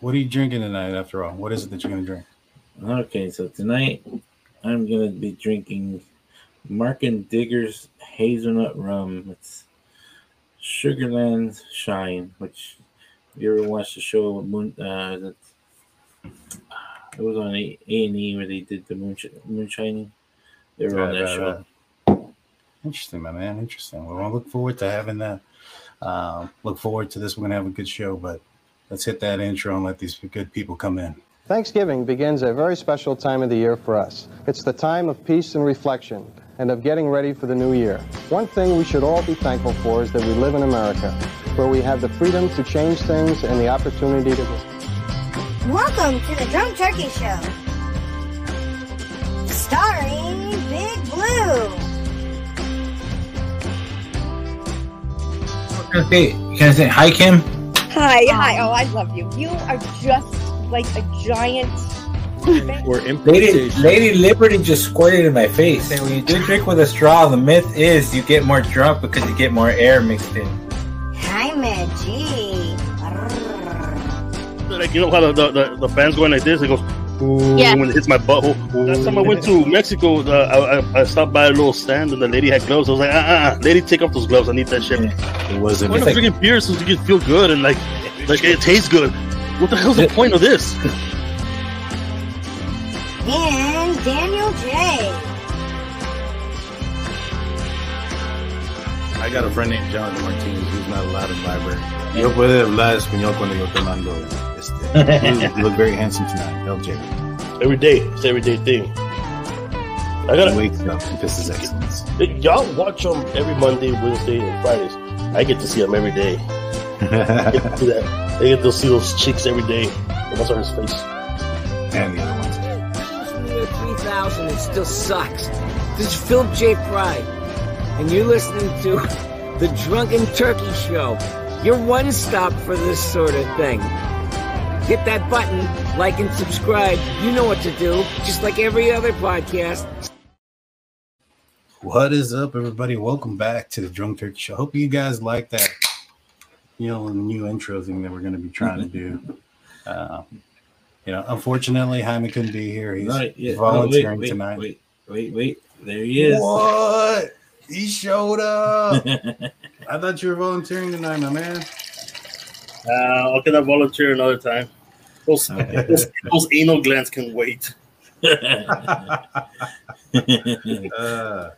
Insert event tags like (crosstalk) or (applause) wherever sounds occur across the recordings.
What are you drinking tonight? After all, what is it that you're gonna drink? Okay, so tonight I'm gonna be drinking Mark and Digger's hazelnut rum. It's Sugarland Shine, which if you ever watched the show Moon, uh, that it was on A and E where they did the moon moonshining. They were on that Right, show. right, Interesting, my man. Interesting. we Well, I look forward to having that. Um, look forward to this. We're gonna have a good show, but let's hit that intro and let these good people come in. Thanksgiving begins a very special time of the year for us. It's the time of peace and reflection and of getting ready for the new year. One thing we should all be thankful for is that we live in America, where we have the freedom to change things and the opportunity to. Welcome to the Drunk Turkey Show. Starring Big Blue. Okay, can I say hi, Kim? Hi, hi. Um, oh, I love you. You are just like a giant. Or Lady, improvisation. Lady Liberty just squirted in my face. And when you do drink with a straw, the myth is you get more drunk because you get more air mixed in. Hi, Maggie. like you know how the, the, the, the fans going like this, it goes ooh, Yeah. when it hits my butthole. Last time I went to Mexico, uh, I, I, I stopped by a little stand and the lady had gloves. I was like, uh, uh, uh lady, take off those gloves. I need that shit. It wasn't. When I'm drinking beer, so you can feel good and like, like it tastes good. What the hell's the point of this? (laughs) And Daniel J. I got a friend named Jonathan Martinez who's not allowed in the library. Yo puede hablar español cuando yo te mando. Este, (laughs) you look very handsome tonight, LJ. Every day, it's an everyday thing. I gotta, wakes up and pisses excellence. y'all watch them every Monday, Wednesday, and Fridays. I get to see them every day. I get to see that. I get to see those chicks every day. And what's on his face? and the other ones. Year 3000, it still sucks. This is Philip J. Fry, and you're listening to (laughs) The Drunken Turkey Show, your one stop for this sort of thing. Hit that button, like and subscribe. You know what to do, just like every other podcast. What is up, everybody? Welcome back to the Drunk Turkey Show. Hope you guys like that, you know, new intro thing that we're going to be trying to do. (laughs) Uh, you know, unfortunately, Jaime couldn't be here. He's Right, yeah. No, volunteering wait, wait, tonight. Wait, wait, wait. There he is. What? He showed up. (laughs) I thought you were volunteering tonight, my man. Uh, I'll get a volunteer another time. Those, those, those anal glands can wait. (laughs) Uh,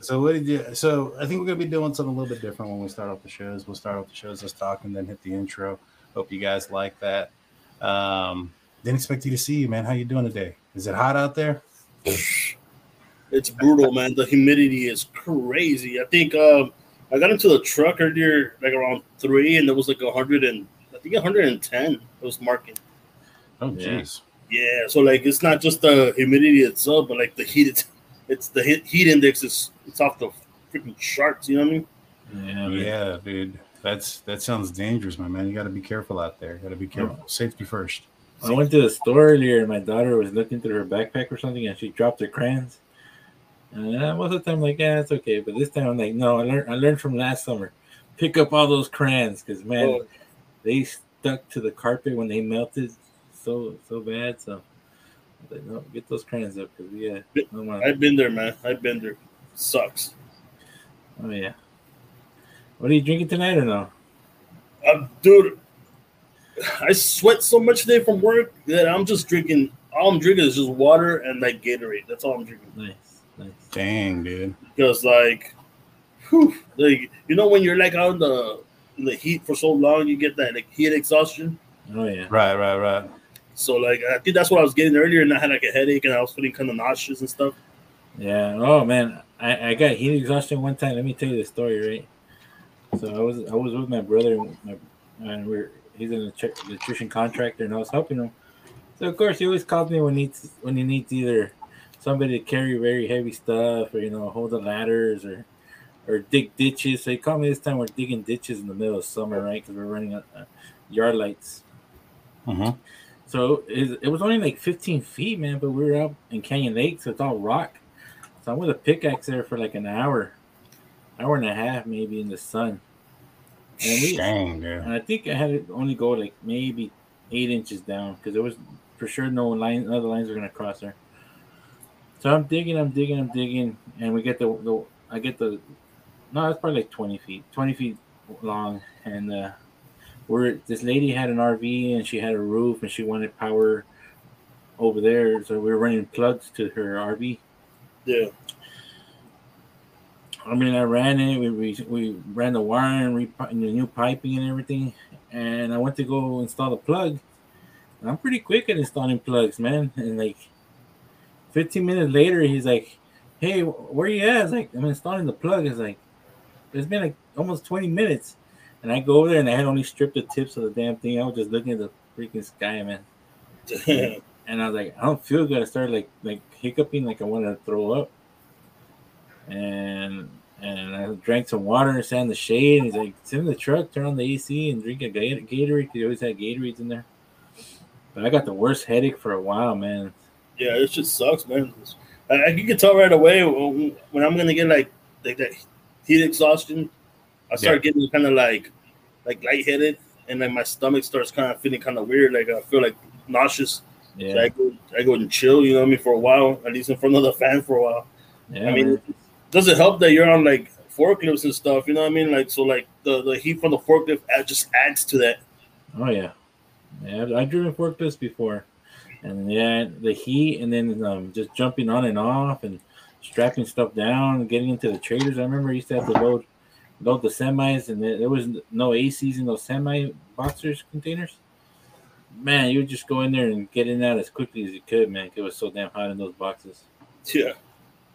so what did you? So I think we're gonna be doing something a little bit different when we start off the shows. We'll start off the shows, let's talk, and then hit the intro. Hope you guys like that. Um, didn't expect you to see you, man. How you doing today? Is it hot out there? It's brutal, man. The humidity is crazy. I think um, I got into the truck earlier, like around three, and there was like a hundred and I think 110. It was marking. Oh, Yeah. jeez. Yeah, so like it's not just the humidity itself, but like the heat. It's, it's the heat, heat index is it's off the freaking charts. You know what I mean? Yeah. Yeah, dude. That's that sounds dangerous, my man. You got to be careful out there. Got to be careful. Safety first. I went to the store earlier and my daughter was looking through her backpack or something and she dropped her crayons. And uh, most of the time, I'm like, yeah, it's okay. But this time, I'm like, no, I learned, I learned from last summer. Pick up all those crayons because, man, Oh. they stuck to the carpet when they melted so so bad. So, like, no, get those crayons up because, yeah, no more. I've been there, man. I've been there. Sucks. Oh, yeah. What are you drinking tonight or no? Uh, dude, I sweat so much today from work that I'm just drinking. All I'm drinking is just water and like Gatorade. That's all I'm drinking. Nice, nice. Dang, dude. Because like, whew, like you know when you're like out in the in the heat for so long, you get that like heat exhaustion. Oh, yeah. Right, right, right. So like I think that's what I was getting earlier, and I had like a headache, and I was feeling kind of nauseous and stuff. Yeah. Oh man, I, I got heat exhaustion one time. Let me tell you the story, right? So I was I was with my brother, my, and we're he's an electric- electrician contractor, and I was helping him. So of course he always calls me when he needs when he needs either somebody to carry very heavy stuff or you know hold the ladders or or dig ditches. So he called me this time. We're digging ditches in the middle of summer, right? Because we're running uh, uh, yard lights. Mhm. So it, it was only like 15 feet, man, but we were out in Canyon Lake, so it's all rock. So I'm with a pickaxe there for like an hour, hour and a half, maybe in the sun. And we, Dang, dude. and I think I had to only go like maybe eight inches down because there was for sure no line, other lines were gonna cross there. So I'm digging, I'm digging, I'm digging, and we get the, the I get the no, it's probably like 20 feet, 20 feet long, and uh, we're this lady had an RV and she had a roof and she wanted power over there, so we were running plugs to her RV. Yeah. I mean, I ran it. We we, we ran the wire and, re- and the new piping and everything. And I went to go install the plug. And I'm pretty quick at installing plugs, man. And like 15 minutes later, he's like, "Hey, where you at?" I was like, "I'm installing the plug." It's like, it's been like almost 20 minutes. And I go over there and I had only stripped the tips of the damn thing. I was just looking at the freaking sky, man. and I was like, I don't feel good. I started like like hiccuping, like I wanted to throw up. And and I drank some water and sat in the shade. And he's like, sit in the truck, turn on the AC, and drink a Gatorade. He always had Gatorades in there. But I got the worst headache for a while, man. Yeah, it just sucks, man. I, you can tell right away when when I'm gonna get like like that heat exhaustion. I start getting kind of like like lightheaded, and then my stomach starts kind of feeling kind of weird. Like I feel like nauseous. So Yeah, I go I go and chill, you know what I mean, for a while, at least in front of the fan for a while. yeah. I mean, man. does it help that you're on like forklifts and stuff? You know what I mean? Like so, like the, the heat from the forklift just adds to that. oh yeah, yeah. I've, I've driven forklifts before, and yeah, the heat, and then um, just jumping on and off, and strapping stuff down, getting into the trailers. I remember I used to have to load load the semis, and there there was no ACs in those semi boxers containers. Man, you would just go in there and get in that as quickly as you could, man. It was so damn hot in those boxes. Yeah,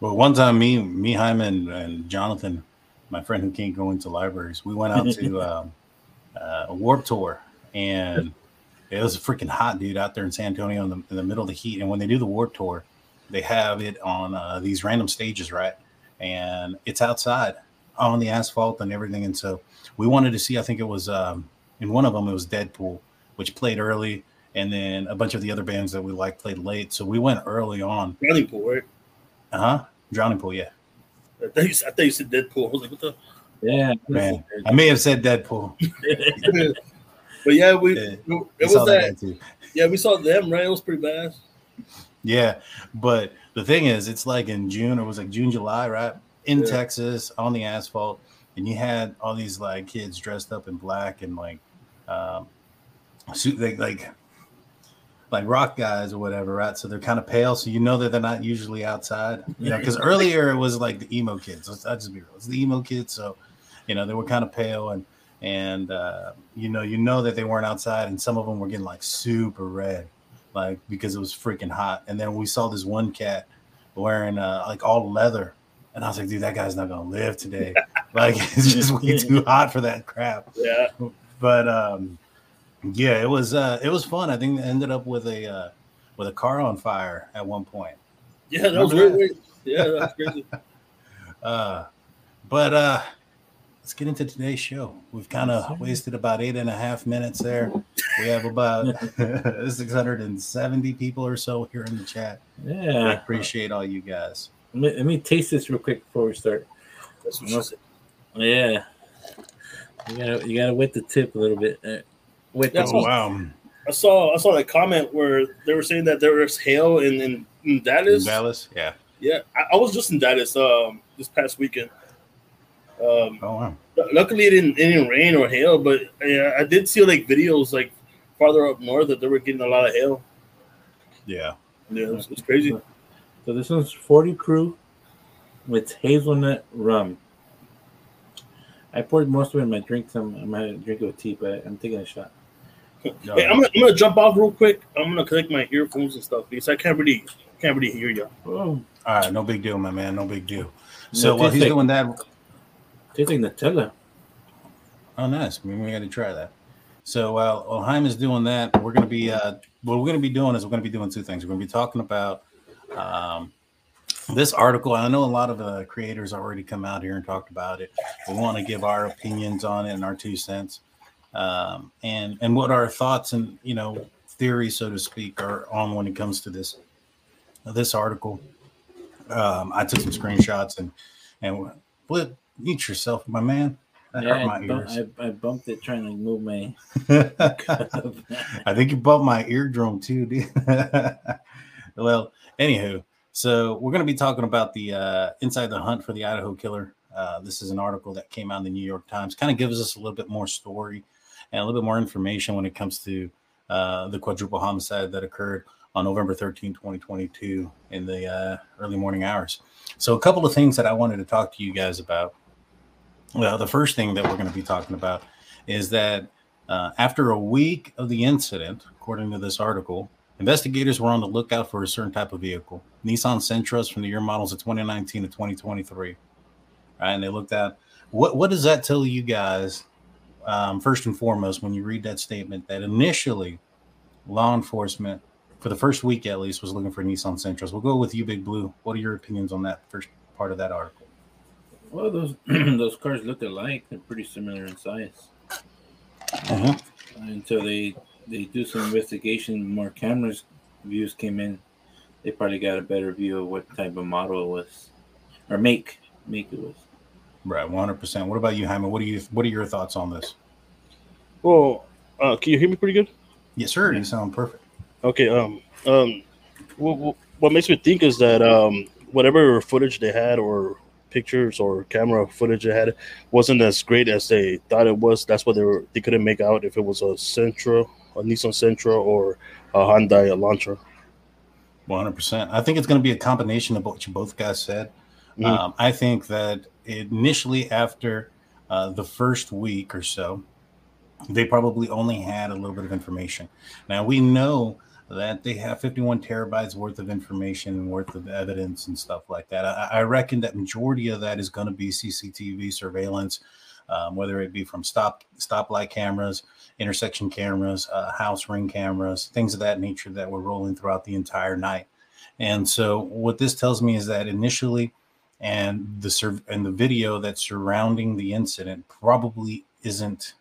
Well, one time, me, me, Hyman, and Jonathan, my friend who can't go into libraries, we went out to (laughs) um, uh, a warp tour, and it was a freaking hot, dude, out there in San Antonio in the, in the middle of the heat. And when they do the warp tour, they have it on uh, these random stages, right? And it's outside on the asphalt and everything. And so we wanted to see. I think it was um, in one of them. It was Deadpool, which played early, and then a bunch of the other bands that we like played late. So we went early on. Drowning Pool, right? Uh huh. Drowning Pool, yeah. I thought you, I thought you said Deadpool. I was like, what the? Yeah, Man, I may have said Deadpool. (laughs) But yeah, we Yeah, it We was that that. too. Yeah, we saw them. Right, it was pretty bad. Yeah, but the thing is, it's like in June. It was like June, July, right? In Yeah. Texas, on the asphalt, and you had all these like kids dressed up in black and like, um, suit like like like rock guys or whatever, right? So they're kind of pale, so you know that they're not usually outside, you know. Because (laughs) earlier it was like the emo kids. Let's I just be real, it's the emo kids. So, you know, they were kind of pale and and uh, you know, you know that they weren't outside, and some of them were getting like super red, like because it was freaking hot. And then we saw this one cat wearing uh, like all leather, and I was like, dude, that guy's not gonna live today. (laughs) like it's just way too hot for that crap Yeah, but um yeah it was uh it was fun i think it ended up with a uh with a car on fire at one point yeah, that was Remember weird. weird. Yeah, that was crazy. (laughs) (laughs) uh but uh let's get into today's show we've kind of wasted about eight and a half minutes there we have about 670 people or so here in the chat Yeah. i yeah. appreciate all you guys Let me, let me taste this real quick before we start. That's what. Yeah, you gotta you gotta wet the tip a little bit. Uh, wet the That's wow I saw I saw that comment where they were saying that there was hail in in, in Dallas. dallas yeah Yeah, I, I was just in Dallas um this past weekend. Um, oh wow luckily it didn't, it didn't rain or hail, but yeah, I did see like videos like farther up north that they were getting a lot of hail. yeah Yeah, it was, it was crazy. So this one's 40 proof with hazelnut rum. I poured most of it in my drink. Some I might drink it with tea, but I'm taking a shot. Hey, I'm gonna, I'm gonna jump off real quick. I'm gonna connect my earphones and stuff because I can't really can't really hear you. Oh, all right no big deal my man no big deal so Yeah, while he's like- doing that tastes like Nutella. Oh, nice. Maybe we got to try that. So while while Hyman's doing that, we're going to be uh, what we're going to be doing is we're going to be doing two things. We're going to be talking about um, this article. I know a lot of uh, creators already come out here and talked about it. We want to give our opinions on it and our two cents, um, and and what our thoughts and you know theories, so to speak, are on when it comes to this this article. Um, I took some screenshots and and what mute yourself, my man. That Yeah, hurt my I, ears. I, I bumped it trying to move my. (laughs) (laughs) I think you bumped my eardrum too, dude. (laughs) well, anywho, so we're going to be talking about the uh, inside the hunt for the Idaho killer. Uh, this is an article that came out in the New York Times. Kind of gives us a little bit more story and a little bit more information when it comes to uh, the quadruple homicide that occurred on November 13, 2022, in the uh, early morning hours. So, a couple of things that I wanted to talk to you guys about. Well, the first thing that we're going to be talking about is that uh, after a week of the incident, according to this article, investigators were on the lookout for a certain type of vehicle, Nissan Sentras from the year models of 2019 to 2023. Right, and they looked at what what does that tell you guys? Um, first and foremost, when you read that statement, that initially law enforcement, for the first week at least, was looking for Nissan Sentras. We'll go with you, Big Blue. What are your opinions on that first part of that article? Well, those (clears throat) those cars look alike. They're pretty similar in size. Uh-huh. Until they they do some investigation, more cameras views came in. They probably got a better view of what type of model it was, or make make it was. Right, one hundred percent. What about you, Hyman? What do you what are your thoughts on this? Well, uh, can you hear me pretty good? Yes, sir. You sound perfect. Okay. Um. Um. What, what makes me think is that um whatever footage they had or pictures or camera footage they had wasn't as great as they thought it was. That's what they were. They couldn't make out if it was a Sentra, a Nissan Sentra, or a Hyundai Elantra. One hundred percent. I think it's going to be a combination of what you both guys said. Mhm. Um, I think that initially, after uh, the first week or so, they probably only had a little bit of information. Now we know that they have 51 terabytes worth of information and worth of evidence and stuff like that. I, I reckon that majority of that is going to be CCTV surveillance, um, whether it be from stop stoplight cameras, intersection cameras, uh, house ring cameras, things of that nature that were rolling throughout the entire night. And so, what this tells me is that initially, and the sur- and the video that's surrounding the incident probably isn't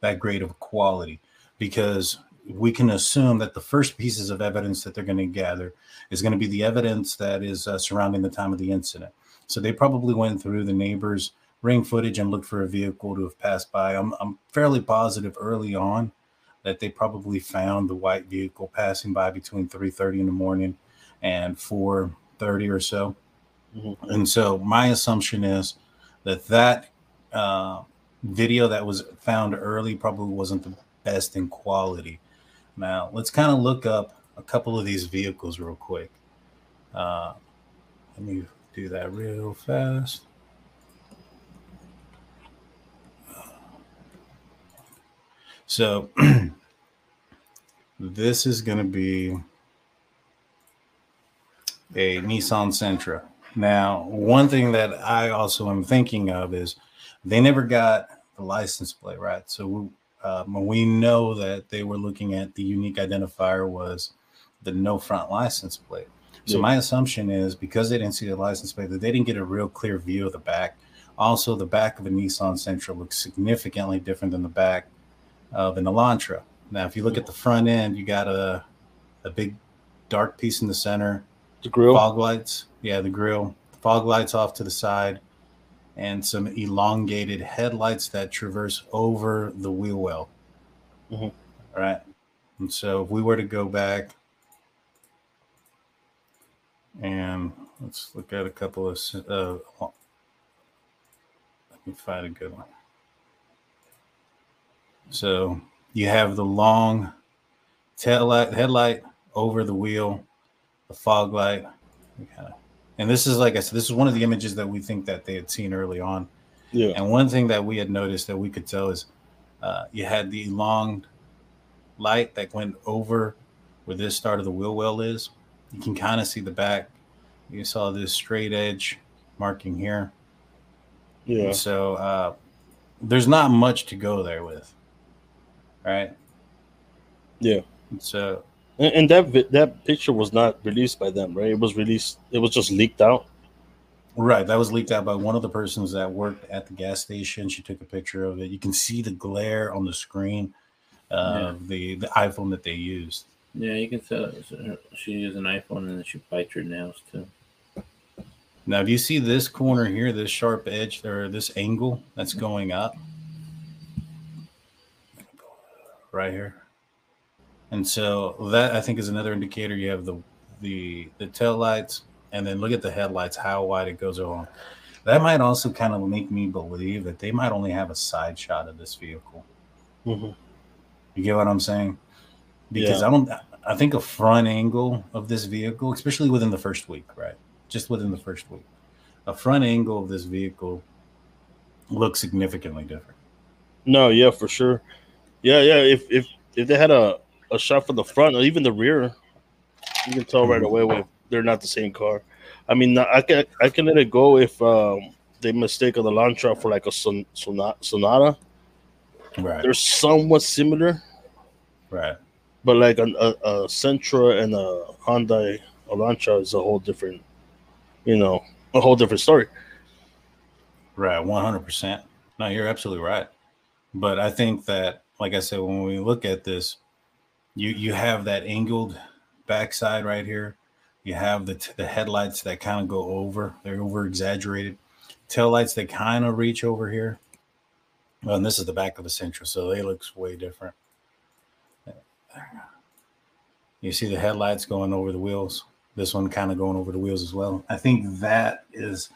that great of quality because we can assume that the first pieces of evidence that they're going to gather is going to be the evidence that is uh, surrounding the time of the incident. So they probably went through the neighbors' ring footage and looked for a vehicle to have passed by. I'm, I'm fairly positive early on that they probably found the white vehicle passing by between 3:30 in the morning and 4:30 or so. Mhm. And so my assumption is that that uh, video that was found early probably wasn't the best in quality. Now let's kind of look up a couple of these vehicles real quick. Uh, let me do that real fast. So (clears throat) this is going to be a Nissan Sentra. Now, one thing that I also am thinking of is they never got the license plate right. So we, um, we know that they were looking at the unique identifier was the no front license plate. So Yeah. my assumption is because they didn't see the license plate, that they didn't get a real clear view of the back. Also, the back of a Nissan Sentra looks significantly different than the back of an Elantra. Now, if you look at the front end, you got a a big dark piece in the center, The grill. fog lights, yeah, the grill, fog lights off to the side, and some elongated headlights that traverse over the wheel well. Mhm. All right. And so if we were to go back and let's look at a couple of, uh, let me find a good one. So you have the long tail light, headlight over the wheel, the fog light. And this is like I said, this is one of the images that we think that they had seen early on. Yeah. And one thing that we had noticed that we could tell is uh, you had the long light that went over where this start of the wheel well is. You can kind of see the back. You saw this straight edge marking here. Yeah. So uh, there's not much to go there with, right? Yeah. So And, and that that picture was not released by them, right? It was released. It was just leaked out. Right, that was leaked out by one of the persons that worked at the gas station. She took a picture of it. You can see the glare on the screen of the the iPhone that they used. Yeah, you can tell it's- she used an iPhone and then she bites her nails too. Now, if you see this corner here, this sharp edge or this angle that's going up right here. And so that I think is another indicator you have the the the tail lights and then look at the headlights, how wide it goes along. That might also kind of make me believe that they might only have a side shot of this vehicle. Mhm. You get what I'm saying? Because Yeah. I don't I think a front angle of this vehicle, especially within the first week, right? Just within the first week, a front angle of this vehicle looks significantly different. No, yeah, for sure. Yeah, yeah. If if if they had a, a shot from the front or even the rear, you can tell right away when they're not the same car. I mean, I can I can let it go if um, they mistake the Elantra for like a Son- Sona- Sonata. Right. They're somewhat similar, Right. but like an, a, a Sentra and a Hyundai Elantra is a whole different, you know, a whole different story. Right, one hundred percent. No, you're absolutely right. But I think that, like I said, when we look at this, you you have that angled backside right here. You have the the headlights that kind of go over; they're over exaggerated. Tail lights that kind of reach over here. Well, and this is the back of the Sentra, so they looks way different. You see the headlights going over the wheels. This one kind of going over the wheels as well. I think that is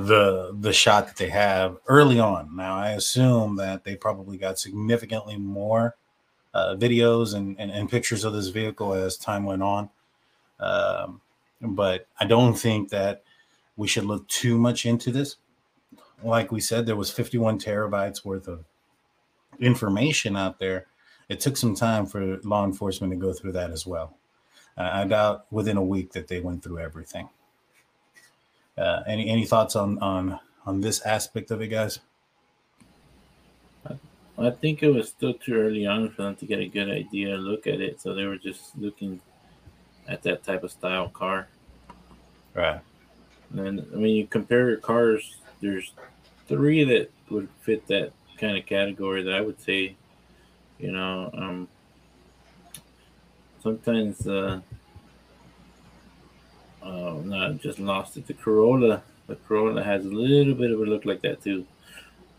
the the shot that they have early on. Now I assume that they probably got significantly more uh, videos and, and, and pictures of this vehicle as time went on. Um, but I don't think that we should look too much into this. Like we said, there was 51 terabytes worth of information out there. It took some time for law enforcement to go through that as well. Uh, I doubt within a week that they went through everything. Uh, any any thoughts on on on this aspect of it, guys? I think it was still too early on for them to get a good idea, look at it. So they were just looking at that type of style car. Right. And then, I mean, you compare your cars, there's three that would fit that kind of category that I would say, you know, um, sometimes, uh, oh, no, I just lost it. The Corolla, the Corolla has a little bit of a look like that too.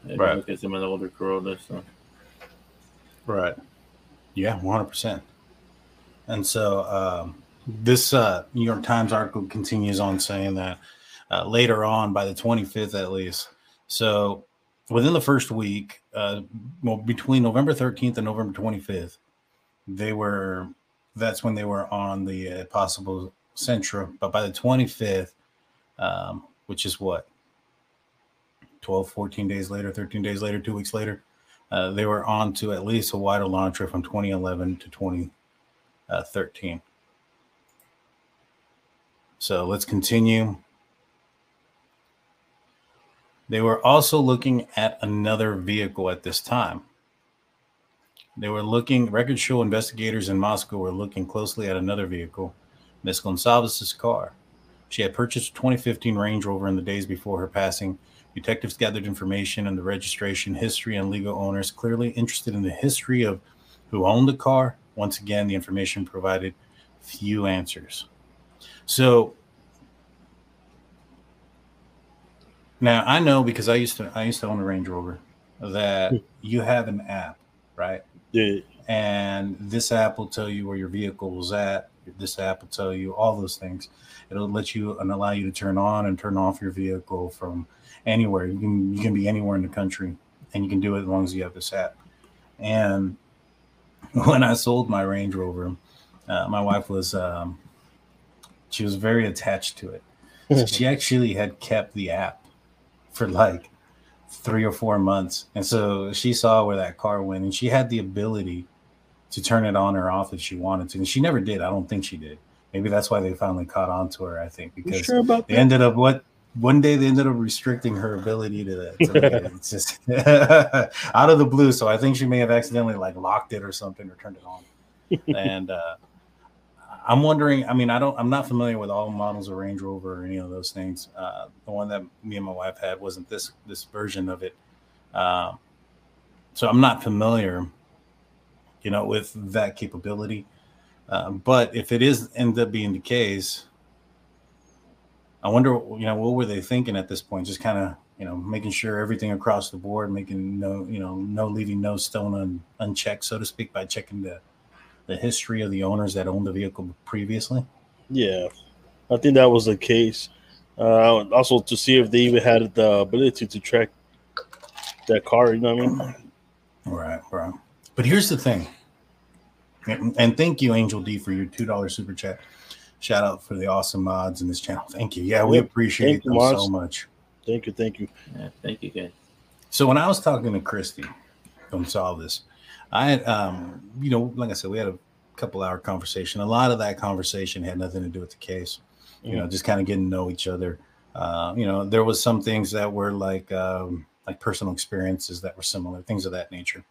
If Right. Look at some of the older Corollas. So. Right. Yeah, one hundred percent. And so um, this uh, New York Times article continues on saying that uh, later on, by the twenty fifth at least, so within the first week, uh, well, between November thirteenth and November twenty fifth, they were. That's when they were on the uh, possible Sentra. But by the twenty fifth, um, which is what 12, 14 days later, 13 days later, two weeks later, uh, they were on to at least a white Elantra from 2011 to 2013. So let's continue. They were also looking at another vehicle at this time. They were looking, records show investigators in Moscow were looking closely at another vehicle, Miss Goncalves's car. She had purchased a 2015 Range Rover in the days before her passing. Detectives gathered information on the registration, history, and legal owners, clearly interested in the history of who owned the car. Once again, the information provided few answers. So now I know because I used to I used to own a Range Rover that hmm. you have an app, right? Yeah, and this app will tell you where your vehicle was at. This app will tell you all those things. It'll let you and allow you to turn on and turn off your vehicle from anywhere. You can you can be anywhere in the country, and you can do it as long as you have this app. And (laughs) when I sold my Range Rover, uh, my wife was um, she was very attached to it. So she actually had kept the app for like three or four months. And so she saw where that car went and she had the ability to turn it on or off if she wanted to. And she never did. I don't think she did. Maybe that's why they finally caught on to her, I think, because sure they that? ended up what one day they ended up restricting her ability to, to it's just (laughs) out of the blue. So I think she may have accidentally like locked it or something or turned it on. and uh I'm wondering. I mean, I don't. I'm not familiar with all models of Range Rover or any of those things. Uh, the one that me and my wife had wasn't this this version of it, um, so I'm not familiar, you know, with that capability. Um, but if it is end up being the case, I wonder, you know, what were they thinking at this point? Just kind of, you know, making sure everything across the board, making no, you know, no leaving no stone un, unchecked, so to speak, by checking the the history of the owners that owned the vehicle previously. Yeah, I think that was the case. Uh, also, to see if they even had the ability to track that car. You know what I mean? Right, right. But here's the thing, and, and thank you, Angel D, for your two dollar super chat. Shout out for the awesome mods in this channel. Thank you. Yeah, we appreciate Thank them mods. so much. Thank you, thank you. Yeah, thank you guys. So when I was talking to Christy on solve this, I had, um, you know, like I said, we had a couple hour conversation. A lot of that conversation had nothing to do with the case. You know, just kind of getting to know each other. Uh, you know, there was some things that were like um, like personal experiences that were similar, things of that nature.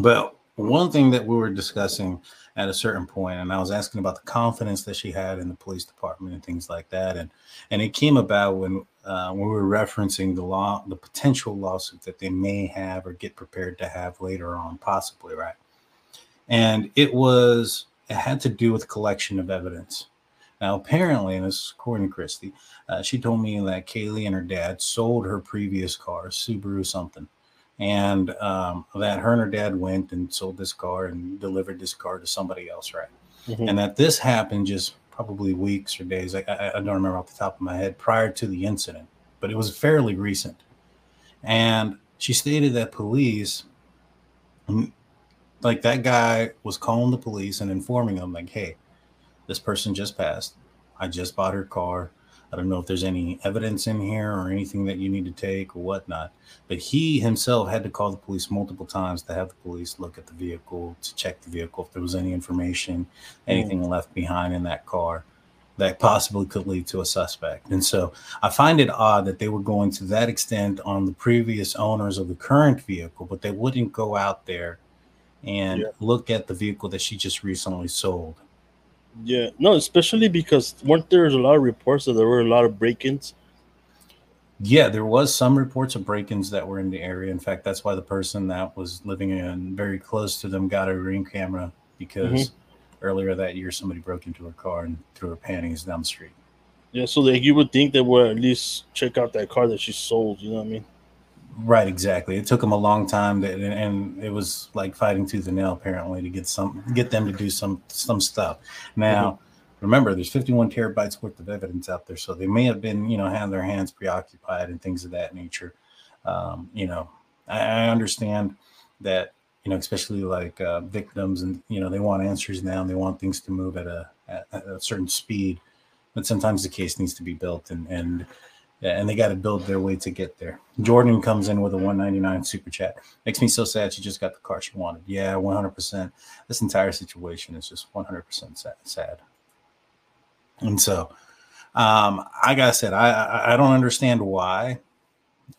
But one thing that we were discussing at a certain point, and I was asking about the confidence that she had in the police department and things like that, and and it came about when uh, when we were referencing the law, the potential lawsuit that they may have or get prepared to have later on, possibly, right? And it was it had to do with collection of evidence. Now, apparently, and this is according to Christy, uh, she told me that Kaylee and her dad sold her previous car, Subaru something, and um, that her and her dad went and sold this car and delivered this car to somebody else, right? Mhm. And that this happened just probably weeks or days. I, I, I don't remember off the top of my head prior to the incident, but it was fairly recent. And she stated that police, mm, like that guy, was calling the police and informing them, like, "Hey, this person just passed. I just bought her car. I don't know if there's any evidence in here or anything that you need to take or whatnot. But he himself had to call the police multiple times to have the police look at the vehicle, to check the vehicle if there was any information, anything mm. left behind in that car that possibly could lead to a suspect. And so I find it odd that they were going to that extent on the previous owners of the current vehicle, but they wouldn't go out there and Yeah. look at the vehicle that she just recently sold. Yeah, no, especially because weren't there a lot of reports that there were a lot of break-ins? Yeah, there was some reports of break-ins that were in the area. In fact, that's why the person that was living in very close to them got a ring camera because mm-hmm. earlier that year somebody broke into her car and threw her panties down the street. Yeah, so like you would think they would at least check out that car that she sold. You know what I mean? Right, exactly. It took them a long time, to, and, it was like fighting tooth and nail apparently to get some get them to do some some stuff. Now, remember, there's 51 terabytes worth of evidence out there, so they may have been, you know, having their hands preoccupied and things of that nature. Um, you know, I, I understand that, you know, especially like uh, victims, and you know, they want answers now, and they want things to move at a at a certain speed, but sometimes the case needs to be built, and and yeah, and they got to build their way to get there. Jordan comes in with a 199 super chat. Makes me so sad she just got the car she wanted. Yeah, 100%. This entire situation is just 100% sad. sad. And so, um, like I said, I, I don't understand why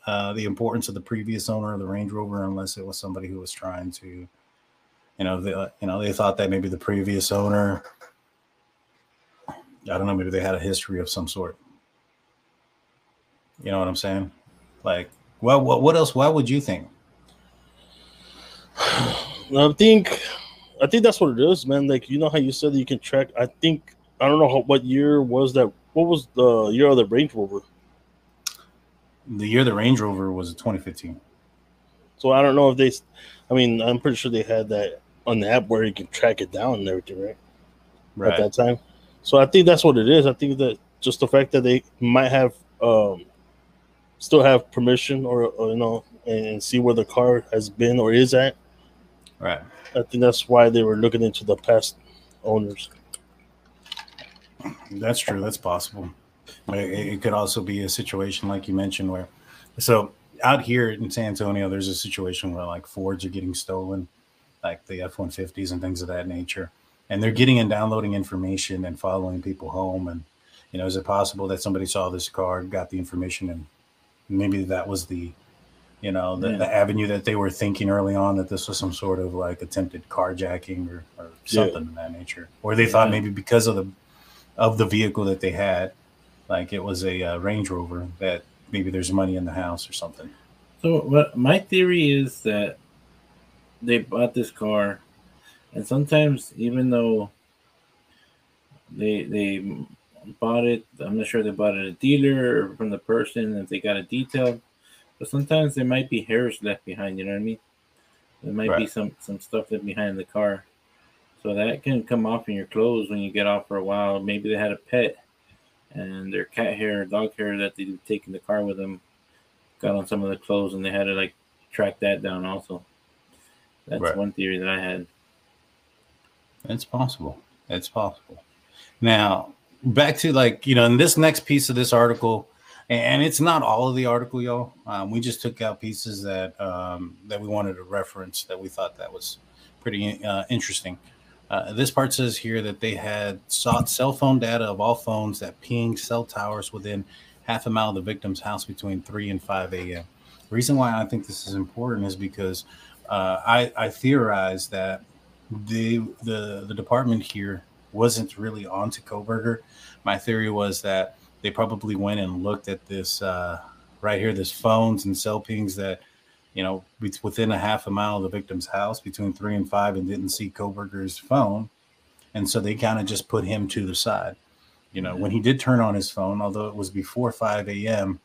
uh, the importance of the previous owner of the Range Rover, unless it was somebody who was trying to, you know, the you know they thought that maybe the previous owner, I don't know, maybe they had a history of some sort. You know what I'm saying? Like, well, what, what else? Why would you think? (sighs) I think, I think that's what it is, man. Like you know how you said you can track. I think I don't know how, what year was that. What was the year of the Range Rover? The year the Range Rover was 2015. So I don't know if they. I mean, I'm pretty sure they had that on the app where you can track it down and everything, right? At that time. So I think that's what it is. I think that just the fact that they might have um still have permission or, or you know and see where the car has been or is at. Right. I think that's why they were looking into the past owners. That's true. That's possible. It, it could also be a situation like you mentioned where, so out here in San Antonio, there's a situation where like Fords are getting stolen, like the F 150s and things of that nature. And they're getting and downloading information and following people home. And, you know, is it possible that somebody saw this car, got the information, and maybe that was the, you know, the, Yeah. the avenue that they were thinking early on that this was some sort of like attempted carjacking or, or Yeah. something of that nature. Or they thought maybe because of the of the vehicle that they had, like it was a uh, Range Rover, that maybe there's money in the house or something. So, what my theory is that they bought this car, and sometimes even though they they bought it. I'm not sure they bought it at a dealer or from the person if they got it detailed. But sometimes there might be hairs left behind. You know what I mean? There might be some some stuff left behind the car, so that can come off in your clothes when you get off for a while. Maybe they had a pet, and their cat hair, dog hair that they did take in the car with them, got on some of the clothes, and they had to like track that down. Also, that's Right. one theory that I had. It's possible. It's possible. Now, back to like, you know, in this next piece of this article, and it's not all of the article, y'all. Um, we just took out pieces that um, that we wanted to reference that we thought that was pretty uh, interesting. Uh, this part says here that they had sought cell phone data of all phones that pinged cell towers within half a mile of the victim's house between 3 and 5 a.m. The reason why I think this is important is because uh, I, I theorize that the the the department here wasn't really onto Kohberger. My theory was that they probably went and looked at this uh, right here, this phones and cell pings that you know within a half a mile of the victim's house between three and five, and didn't see Kohberger's phone, and so they kind of just put him to the side. You know, when he did turn on his phone, although it was before five a.m.,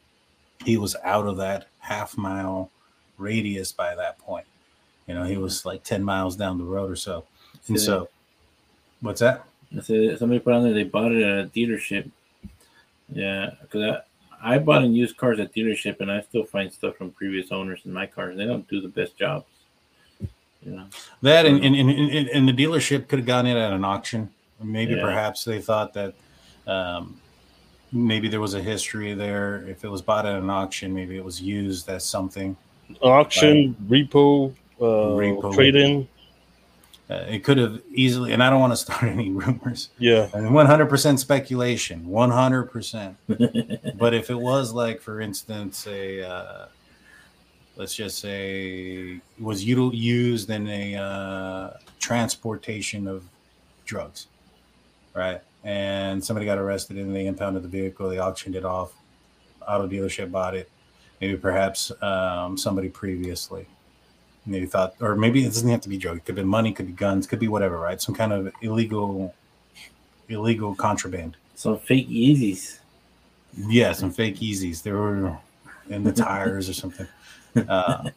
he was out of that half mile radius by that point. You know, he was like 10 miles down the road or so. And so, what's that? I said somebody put on there they bought it at a dealership. Yeah, because I, I bought and used cars at dealership, and I still find stuff from previous owners in my cars. They don't do the best jobs. You know, That and, and, and, and and the dealership could have gotten it at an auction. Maybe Yeah. perhaps they thought that um, maybe there was a history there. If it was bought at an auction, maybe it was used as something. Auction, repo, uh, Repo. trade in. Uh, it could have easily, and I don't want to start (laughs) any rumors. Yeah. I mean, 100% speculation, 100%. (laughs) but if it was like, for instance, a uh, let's just say was util- used in a uh, transportation of drugs, right? And somebody got arrested and they impounded the vehicle, they auctioned it off, auto dealership bought it, maybe perhaps um, somebody previously. Maybe thought, or maybe it doesn't have to be drugs. It could be money, could be guns, could be whatever, right? Some kind of illegal, illegal contraband. some fake Yeezys. Yeah, some fake Yeezys. They were in the tires or something. (laughs) Uh,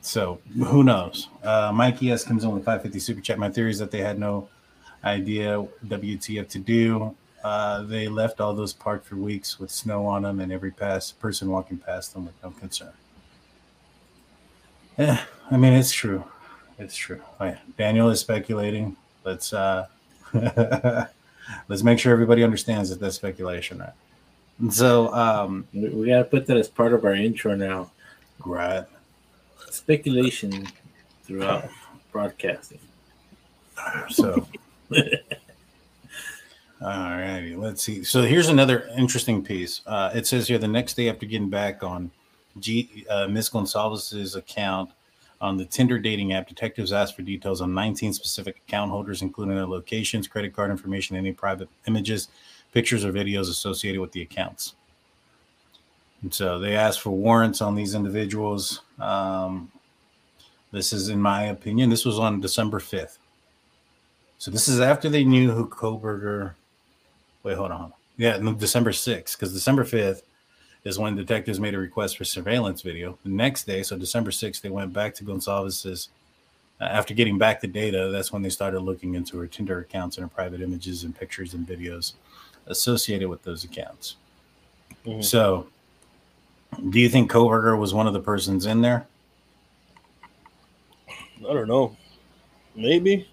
so who knows? Uh, Mikey S comes in with 550 super chat. My theory is that they had no idea WTF to do. Uh, they left all those parked for weeks with snow on them, and every pass person walking past them with no concern. Yeah, I mean it's true. It's true. Oh. Daniel is speculating. Let's uh, (laughs) let's make sure everybody understands that that's speculation, right? And so, um, We, we got to put that as part of our intro now. right. Speculation throughout broadcasting. So, (laughs) all righty, let's see. So here's another interesting piece. Uh, it says here the next day after getting back on G, uh, Miss Gonzalez's account on the Tinder dating app, detectives asked for details on 19 specific account holders, including their locations, credit card information, any private images, pictures, or videos associated with the accounts. And so they asked for warrants on these individuals. Um, this is, in my opinion, this was on December 5th. So this is after they knew who Kohberger. Wait, hold on. Yeah, no, December 6th, because December 5th is when detectives made a request for surveillance video. The next day, so December 6th, they went back to Gonzalez's. Uh, after getting back the data, that's when they started looking into her Tinder accounts and her private images and pictures and videos associated with those accounts. Mhm. So, do you think Kohberger was one of the persons in there? I don't know. Maybe.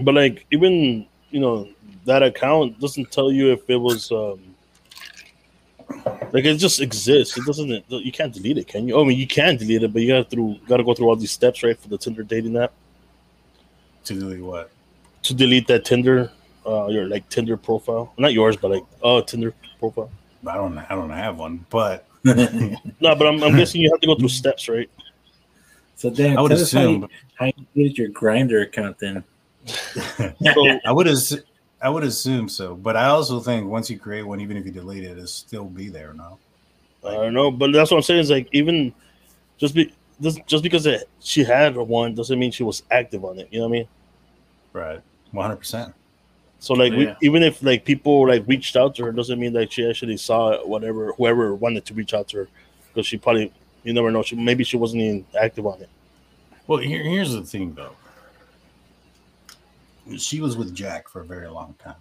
But like even you know that account doesn't tell you if it was um like it just exists. It doesn't you can't delete it, can you? Oh, I mean you can delete it, but you gotta through gotta go through all these steps, right, for the Tinder dating app To do what? to delete that Tinder uh your like Tinder profile. Not yours, but like oh Tinder profile. I don't. I don't have one, but (laughs) No, but I'm, I'm guessing you have to go through steps, right? So Dan, I would tell us how assume. you, how you get your Grindr account then. So (laughs) I would as I would assume so, but I also think once you create one, even if you delete it, it'll still be there. No, I don't know, but that's what I'm saying. Is like even just be just just because it, she had one doesn't mean she was active on it. You know what I mean? right? One hundred percent. So like we, even if like people like reached out to her, doesn't mean like she actually saw whatever whoever wanted to reach out to her, because she probably you never know. She maybe she wasn't even active on it. Well, here, here's the thing, though. She was with Jack for a very long time.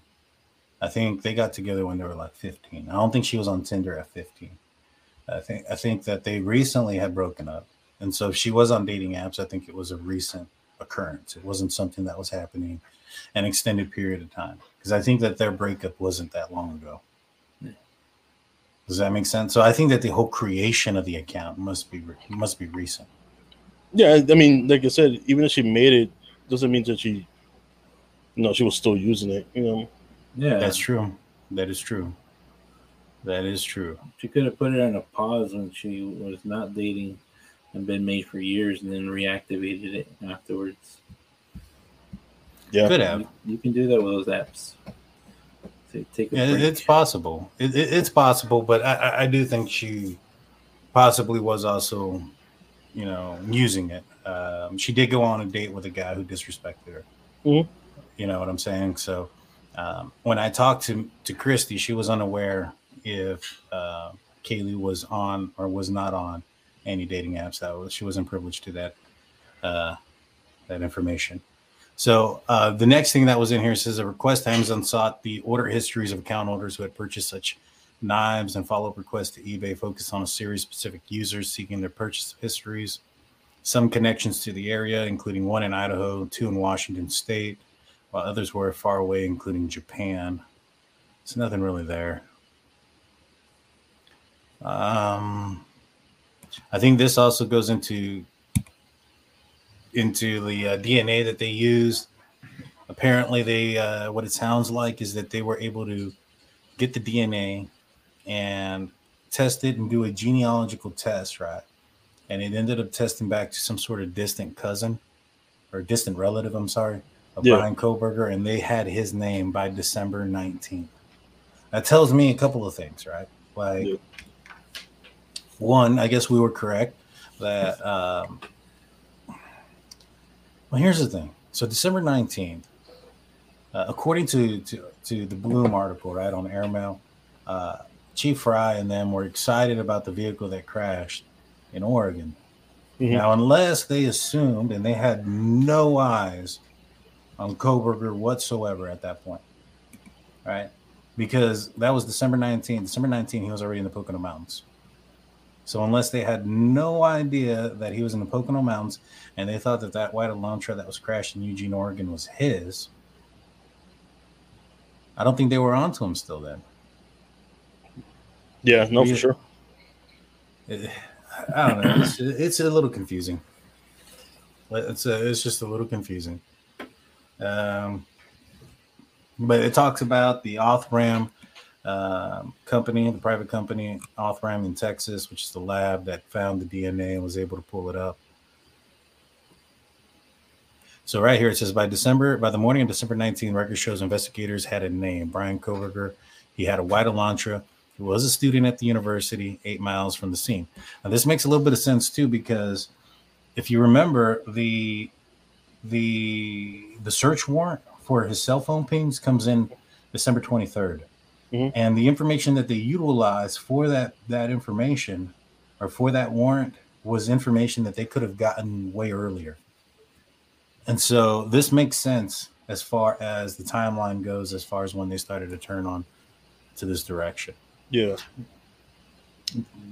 I think they got together when they were like 15. I don't think she was on Tinder at 15. I think I think that they recently had broken up, and so if she was on dating apps, I think it was a recent occurrence. It wasn't something that was happening an extended period of time because I think that their breakup wasn't that long ago. Does that make sense? So I think that the whole creation of the account must be must be recent. Yeah, I mean, like I said, even if she made it, doesn't mean that she, you know, she was still using it. You know, Yeah, That's true. That is true. That is true. she could have put it on a pause when she was not dating and been made for years, and then reactivated it afterwards. yeah, Could have. You, you can do that with those apps. So take a Yeah, break. it's possible. It, it, it's possible, but I, I- I do think she possibly was also, you know, using it. Um, she did go on a date with a guy who disrespected her. Mhm. You know what I'm saying? So um, when I talked to to Kristi, she was unaware if uh, Kaylee was on or was not on any dating apps. That was she wasn't privileged to that uh, that information. So uh, the next thing that was in here says a request Amazon sought the order histories of account holders who had purchased such knives and follow-up requests to eBay focus on a series of specific users seeking their purchase histories. Some connections to the area, including one in Idaho, two in Washington State, while others were far away, including Japan. There's nothing really there. Um, I think this also goes into into the uh, DNA that they used. Apparently, they uh, what it sounds like is that they were able to get the DNA and test it and do a genealogical test, right? And it ended up testing back to some sort of distant cousin or distant relative. I'm sorry, of Yeah. Bryan Kohberger, and they had his name by December 19th. That tells me a couple of things, right? Like, Yeah. one, I guess we were correct that. Um, well, here's the thing. So December 19th, uh, according to, to to the Blum article, right on Airmail, uh, Chief Fry and them were excited about the vehicle that crashed in Oregon. Mhm. Now, unless they assumed and they had no eyes on Kohberger whatsoever at that point, right? Because that was December 19th. December 19th, he was already in the Pocono Mountains. So unless they had no idea that he was in the Pocono Mountains and they thought that that white Elantra that was crashed in Eugene, Oregon was his, I don't think they were onto him still then. yeah, no, for sure. It- I don't know. It's, it's a little confusing. It's a, it's just a little confusing. Um, but it talks about the Othram um, company, the private company Othram in Texas, which is the lab that found the DNA and was able to pull it up. So right here it says by December, by the morning of December 19, record shows investigators had a name, Bryan Kohberger. He had a white Elantra. He was a student at the university, eight miles from the scene. Now this makes a little bit of sense too because if you remember the the the search warrant for his cell phone pings comes in December 23rd. Mhm. And the information that they utilized for that that information or for that warrant was information that they could have gotten way earlier. And so this makes sense as far as the timeline goes, as far as when they started to turn on to this direction. Yeah,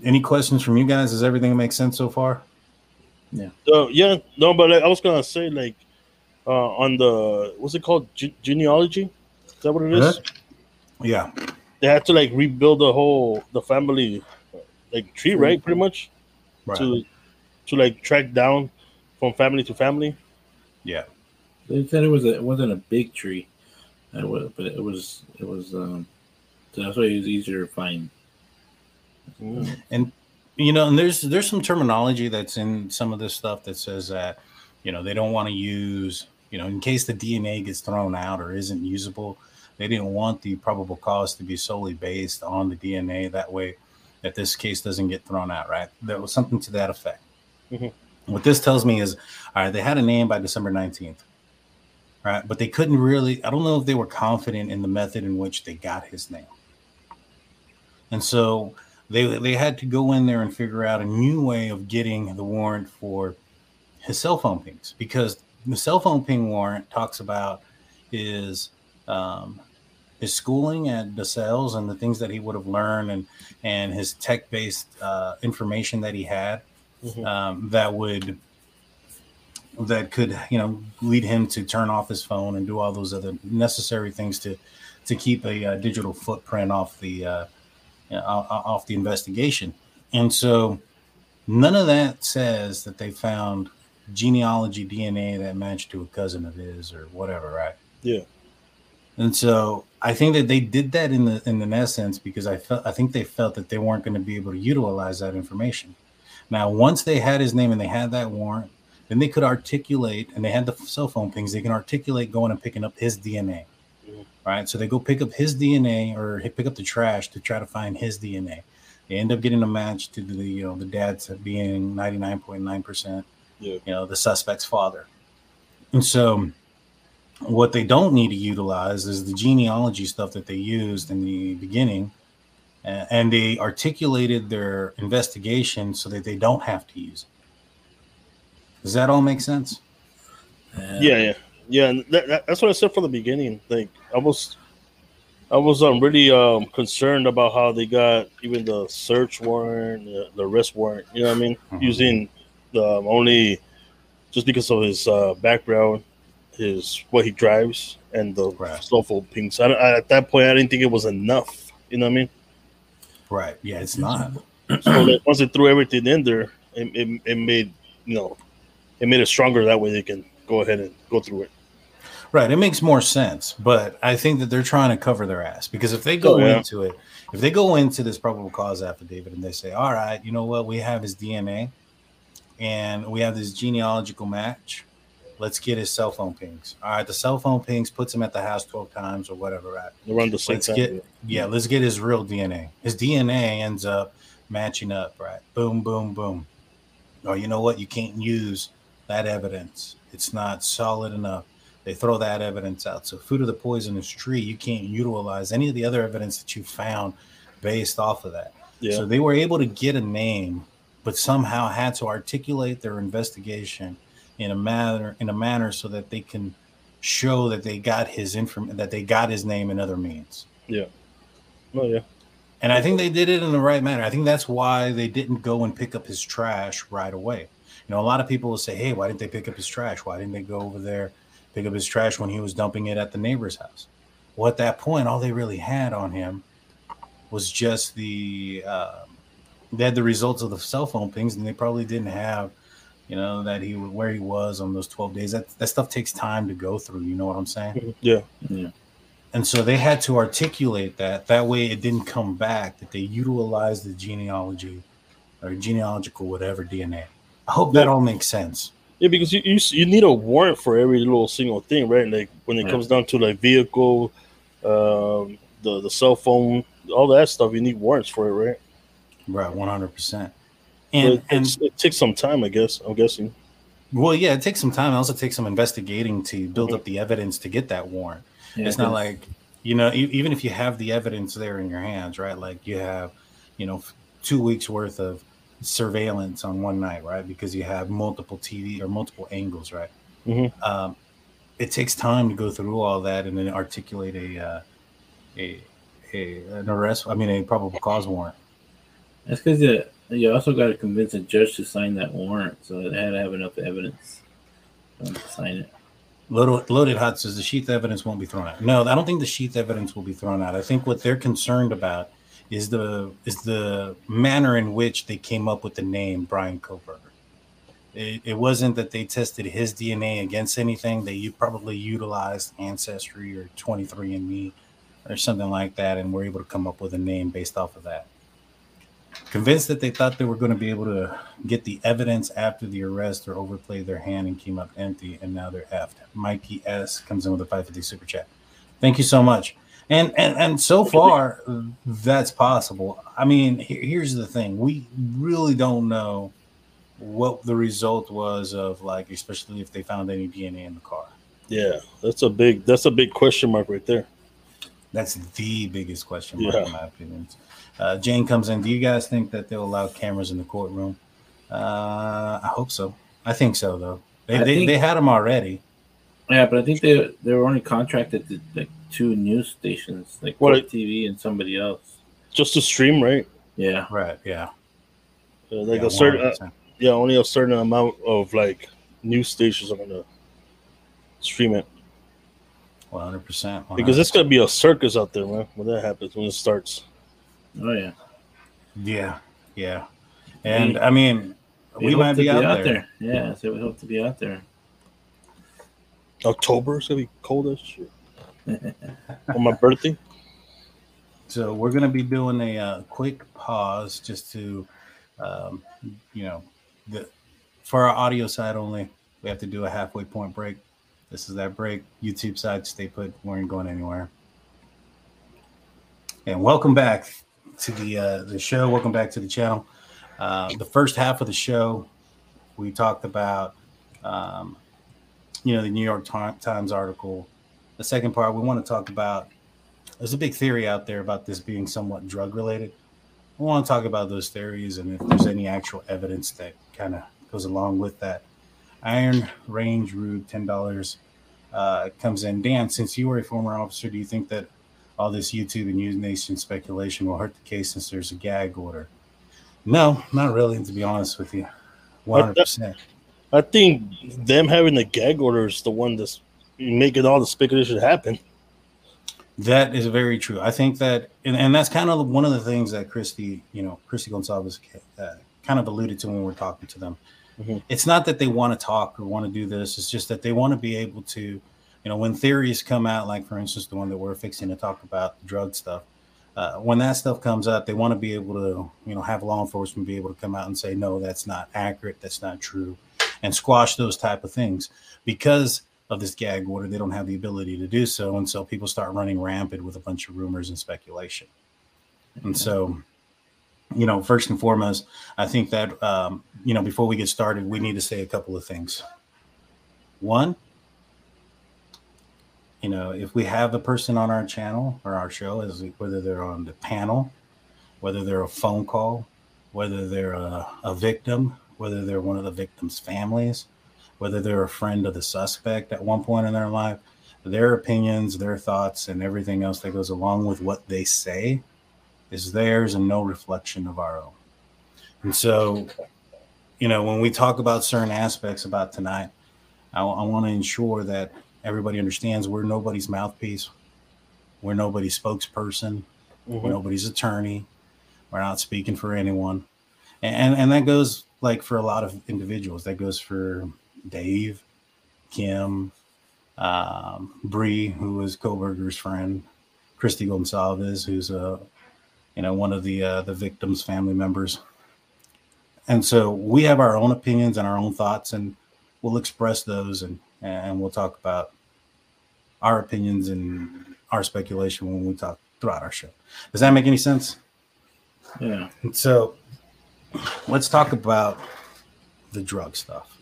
Any questions from you guys? Does everything make sense so far? So yeah, no, but like, I was gonna say like uh, on the what's it called Ge- genealogy? Is that what it is? Huh? Yeah. They had to like rebuild the whole the family like tree, right? Pretty much Right. to to like track down from family to family. Yeah. They said it was a, it wasn't a big tree, it was, but it was it was um. So that's why it was easier to find. You know, and there's there's some terminology that's in some of this stuff that says that, you know, they don't want to use, you know, in case the DNA gets thrown out or isn't usable, they didn't want the probable cause to be solely based on the DNA. That way, that this case doesn't get thrown out, right? There was something to that effect. Mhm. What this tells me is, all right, they had a name by December 19th. right? But they couldn't really. I don't know if they were confident in the method in which they got his name, and so they they had to go in there and figure out a new way of getting the warrant for his cell phone pings because the cell phone ping warrant talks about his um, his schooling at DeSales and the things that he would have learned and and his tech based uh, information that he had Mhm. um, that would that could you know lead him to turn off his phone and do all those other necessary things to to keep a uh, digital footprint off the uh, Uh, off the investigation and so none of that says that they found genealogy dna that matched to a cousin of his or whatever right Yeah. and so I think that they did that in the in an essence because I felt I think they felt that they weren't going to be able to utilize that information. Now, once they had his name and they had that warrant, then they could articulate and they had the cell phone things, They can articulate going and picking up his DNA. Right? So they go pick up his DNA or pick up the trash to try to find his DNA. They end up getting a match to the you know the dad's being ninety nine point nine percent, you know the suspect's father, and so what they don't need to utilize is the genealogy stuff that they used in the beginning and they articulated their investigation so that they don't have to use it does that all make sense Yeah, yeah, yeah. And that, that, that's what I said from the beginning. Like I was, I was um, really um, concerned about how they got even the search warrant, the, the arrest warrant. You know what I mean? Mhm. Using the um, only just because of his uh, background, his what he drives, and the Right. cell phone pings. I, I, at that point, I didn't think it was enough. You know what I mean? right yeah it's not So that once they threw everything in there, it, it, it made you know, it made it stronger. That way they can go ahead and go through it. Right it makes more sense but i think that they're trying to cover their ass because if they go Oh, yeah. into it if they go into this probable cause affidavit and they say all right you know what we have his dna and we have this genealogical match let's get his cell phone pings all right the cell phone pings puts him at the house 12 times or whatever right Around the same Let's time. get yeah, let's get his real DNA. His DNA ends up matching up, right? Boom, boom, boom. Oh, you know what? You can't use that evidence. It's not solid enough. They throw that evidence out. So, food of the poisonous tree, you can't utilize any of the other evidence that you found based off of that. yeah. So they were able to get a name, but somehow had to articulate their investigation in a manner in a manner so that they can show that they got his inform that they got his name in other means. Yeah. Oh yeah. And I think they did it in the right manner. I think that's why they didn't go and pick up his trash right away. You know, a lot of people will say, "Hey, why didn't they pick up his trash? Why didn't they go over there pick up his trash when he was dumping it at the neighbor's house?" Well, at that point, all they really had on him was just the uh, they had the results of the cell phone pings, and they probably didn't have, you know, that he where he was on those twelve days. That that stuff takes time to go through. You know what I'm saying? Yeah. Yeah. And so they had to articulate that. That way it didn't come back, that they utilized the genealogy or genealogical whatever DNA. I hope that all makes sense. Yeah, because you, you you need a warrant for every little single thing, right? Like when it Yeah. comes down to like vehicle, um, the the cell phone, all that stuff, you need warrants for it, right? Right, 100%. But And, and it takes some time, I guess. I'm guessing. well, yeah, it takes some time. It also takes some investigating to build up the evidence to get that warrant. Yeah, it's not like, you know, e- even if you have the evidence there in your hands, right? Like you have, you know, two weeks worth of surveillance on one night, right? Because you have multiple TV or multiple angles, right? Mhm. Um, it takes time to go through all that and then articulate a, uh, a, a an arrest. I mean, a probable cause warrant. That's because you, you also got to convince a judge to sign that warrant, so they had to have enough evidence to sign it. Loaded, loaded hot says the sheath evidence won't be thrown out. No, I don't think the sheath evidence will be thrown out. I think what they're concerned about is the is the manner in which they came up with the name Bryan Kohberger. It, it wasn't that they tested his DNA against anything. They probably utilized Ancestry or 23andMe or something like that, and were able to come up with a name based off of that. Convinced that they thought they were going to be able to get the evidence after the arrest or overplayed their hand and came up empty, and now they're effed. Mikey S comes in with a 550 super chat. Thank you so much. And and and so far, that's possible. I mean, here, here's the thing: we really don't know what the result was of like, especially if they found any DNA in the car. Yeah, that's a big that's a big question mark right there. That's the biggest question mark, Yeah. in my opinion. Uh, Jane comes in. Do you guys think that they'll allow cameras in the courtroom? Uh, I hope so. I think so, though. They I they, think- they had them already. Yeah, but I think they they were only contracted to like two news stations, like What- Court TV and somebody else. Just to stream, right? Yeah, Right. Yeah. Uh, like yeah, a certain, uh, yeah, only a certain amount of like news stations are gonna stream it 100%. because it's gonna be a circus out there, man. When that happens, when it starts. oh yeah. Yeah. Yeah. And I mean, we hope might to be out, there. Yeah, so we hope to be out there. October it's gonna be cold as shit. (laughs) On my birthday. So we're going to be doing a uh, quick pause just to, um, you know, the for our audio side only, we have to do a halfway point break. This is that break. YouTube side, stay put. We aren't going anywhere. And welcome back to the uh, the show. Welcome back to the channel. Uh, the first half of the show, we talked about, um, you know, the New York Times article. The second part, we want to talk about there's a big theory out there about this being somewhat drug related. I want to talk about those theories and if there's any actual evidence that kind of goes along with that. Iron Range Rube, ten dollars, uh, comes in. Dan, since you were a former officer, do you think that all this YouTube and News Nation speculation will hurt the case since there's a gag order? No, not really. To be honest with you, one hundred percent. I think them having the gag order is the one that's making all the speculation happen. That is very true. I think that, and, and that's kind of one of the things that Kristi, you know, Kristi Goncalves uh, kind of alluded to when we're talking to them. Mhm. It's not that they want to talk or want to do this. It's just that they want to be able to, you know, when theories come out, like for instance, the one that we're fixing to talk about, the drug stuff. Uh, when that stuff comes up, they want to be able to, you know, have law enforcement be able to come out and say, no, that's not accurate, that's not true, and squash those type of things because of this gag order, they don't have the ability to do so. And so people start running rampant with a bunch of rumors and speculation. And so, you know, first and foremost, I think that, um, you know, before we get started, we need to say a couple of things. One, you know, if we have a person on our channel or our show, as whether they're on the panel, whether they're a phone call, whether they're a, a victim, whether they're one of the victim's families, whether they're a friend of the suspect at one point in their life, their opinions, their thoughts, and everything else that goes along with what they say is theirs and no reflection of our own. And so, you know, when we talk about certain aspects about tonight, I, want to ensure that everybody understands we're nobody's mouthpiece, we're nobody's spokesperson, we're nobody's attorney, we're not speaking for anyone, and and that goes like for a lot of individuals. That goes for Dave, Kim, um, Bree, was Kohberger's friend, Kristi Goncalves, who's a you know one of the uh, the victims' family members. And so we have our own opinions and our own thoughts, and we'll express those, and and we'll talk about our opinions and our speculation when we talk throughout our show. Does that make any sense? Yeah. So let's talk about the drug stuff.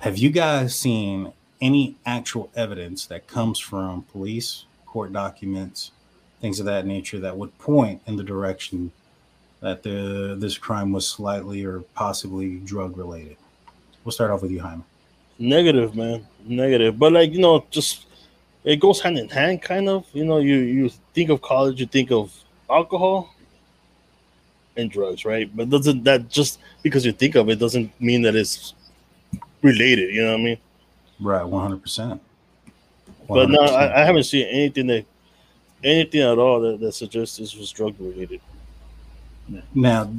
Have you guys seen any actual evidence that comes from police, court documents, things of that nature that would point in the direction that the this crime was slightly or possibly drug related? We'll start off with you, Jaime. Negative, man. Negative. But like, you know, just it goes hand in hand kind of. You know, you you think of college, you think of alcohol and drugs, right? But doesn't that just because you think of it doesn't mean that it's related, you know what I mean? Right, one hundred percent. But no, I, I haven't seen anything that anything at all that, that suggests this was drug related. Now,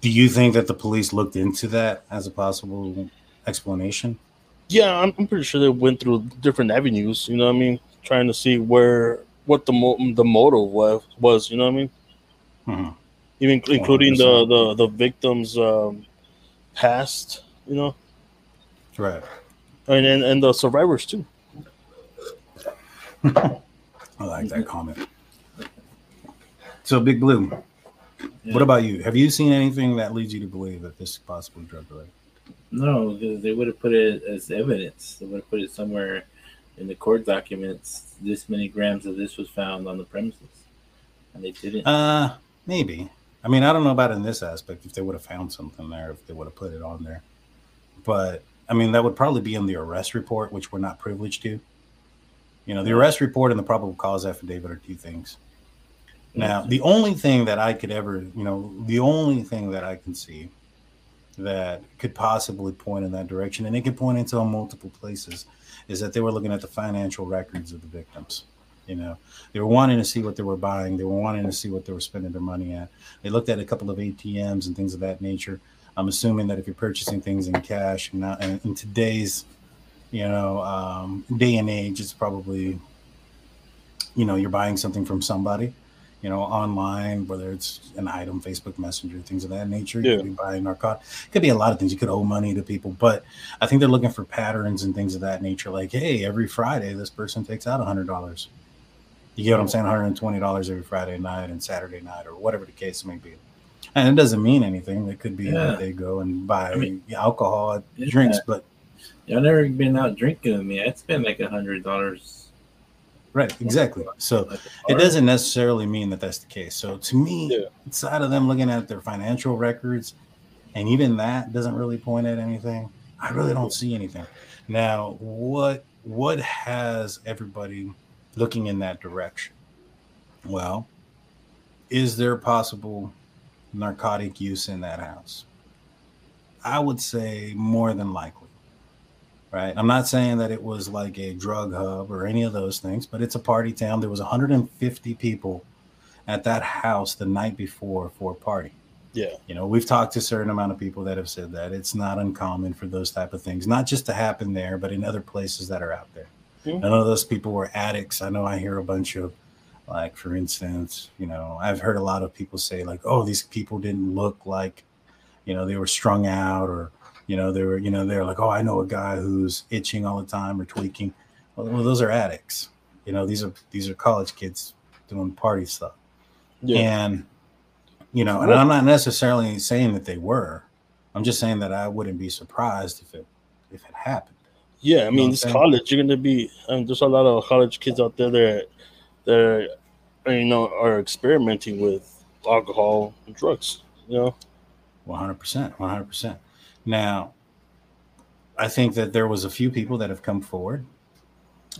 do you think that the police looked into that as a possible explanation? Yeah, I'm, I'm pretty sure they went through different avenues. You know what I mean? Trying to see where what the mo- the motive was, was. You know what I mean? Mhm. Even including the the the victim's um, past. You know, Right. and, and and the survivors too. (laughs) I like that comment. So, Big Blue, what about you? Have you seen anything that leads you to believe that this is possibly drug related? No, because they would have put it as evidence. They would have put it somewhere in the court documents, this many grams of this was found on the premises, and they didn't. Uh, maybe. I mean, I don't know about in this aspect if they would have found something there, if they would have put it on there. But I mean, that would probably be in the arrest report, which we're not privileged to. You know, the arrest report and the probable cause affidavit are two things. Now, the only thing that I could ever, you know, the only thing that I can see that could possibly point in that direction, and it could point into multiple places, is that they were looking at the financial records of the victims. You know, they were wanting to see what they were buying, they were wanting to see what they were spending their money at. They looked at a couple of ATMs and things of that nature. I'm assuming that if you're purchasing things in cash and not in today's, you know, um, day and age, it's probably, you know, you're buying something from somebody you know, online, whether it's an item, Facebook Messenger, things of that nature. You Yeah. could be buying narcotics. It could be a lot of things. You could owe money to people, but I think they're looking for patterns and things of that nature. Like, hey, every Friday this person takes out a hundred dollars. You get what I'm saying? One hundred and twenty dollars every Friday night and Saturday night, or whatever the case may be. And it doesn't mean anything. It could be Yeah. that they go and buy I mean- alcohol, Yeah. drinks, but Y'all never been out drinking with me. I'd spend like a hundred dollars. right, exactly. So Like it doesn't necessarily mean that that's the case. So to me, Yeah. outside of them looking at their financial records, and even that doesn't really point at anything. I really don't see anything. Now, what what has everybody looking in that direction? Well, is there possible narcotic use in that house? I would say more than likely. Right. I'm not saying that it was like a drug hub or any of those things, but it's a party town. There was 150 people at that house the night before for a party. Yeah. You know, we've talked to a certain amount of people that have said that it's not uncommon for those type of things, not just to happen there, but in other places that are out there. Mhm. None of those people were addicts. I know I hear a bunch of like, for instance, you know, I've heard a lot of people say like, "Oh, these people didn't look like, you know, they were strung out or." You know, they were, you know, they're like, oh, I know a guy who's itching all the time or tweaking. Well, well, those are addicts. You know, these are these are college kids doing party stuff. Yeah. And you know, and I'm not necessarily saying that they were. I'm just saying that I wouldn't be surprised if it if it happened. Yeah, I mean, what it's I'm college. You're gonna be. Um, there's a lot of college kids out there that that are, you know are experimenting with alcohol and drugs. You know. 100%. 100%. Now, I think that there was a few people that have come forward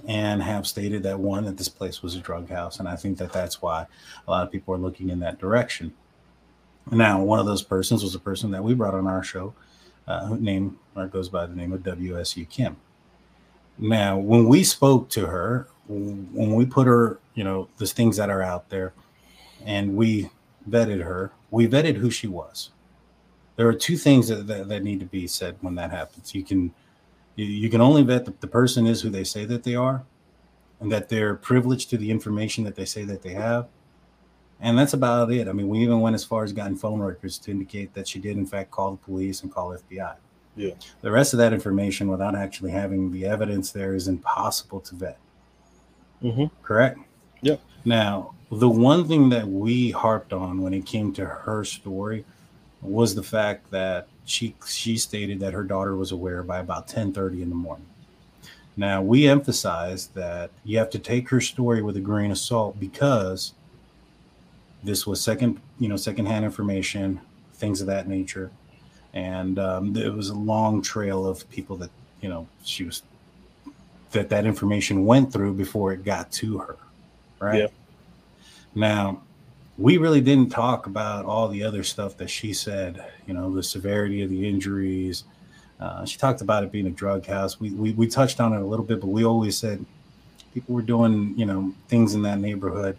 and have stated that one that this place was a drug house and I think that that's why a lot of people are looking in that direction. Now, one of those persons was a person that we brought on our show, uh, who name or goes by the name of WSU Kim. Now, when we spoke to her, when we put her, you know, the things that are out there, and we vetted her, we vetted who she was. There are two things that, that, that need to be said when that happens. You can you, you can only vet the, the person is who they say that they are, and that they're privileged to the information that they say that they have. And that's about it. I mean, we even went as far as gotten phone records to indicate that she did, in fact, call the police and call FBI. Yeah. The rest of that information, without actually having the evidence there, is impossible to vet. Mm-hmm. Correct? Yeah. Now, the one thing that we harped on when it came to her story was the fact that she she stated that her daughter was aware by about 10:30 in the morning. Now, we emphasized that you have to take her story with a grain of salt because this was second, you know, secondhand information, things of that nature, and um, there was a long trail of people that you know she was that that information went through before it got to her, right? Yeah. Now, we really didn't talk about all the other stuff that she said. You know, the severity of the injuries. Uh, she talked about it being a drug house. We, we we touched on it a little bit, but we always said people were doing you know things in that neighborhood.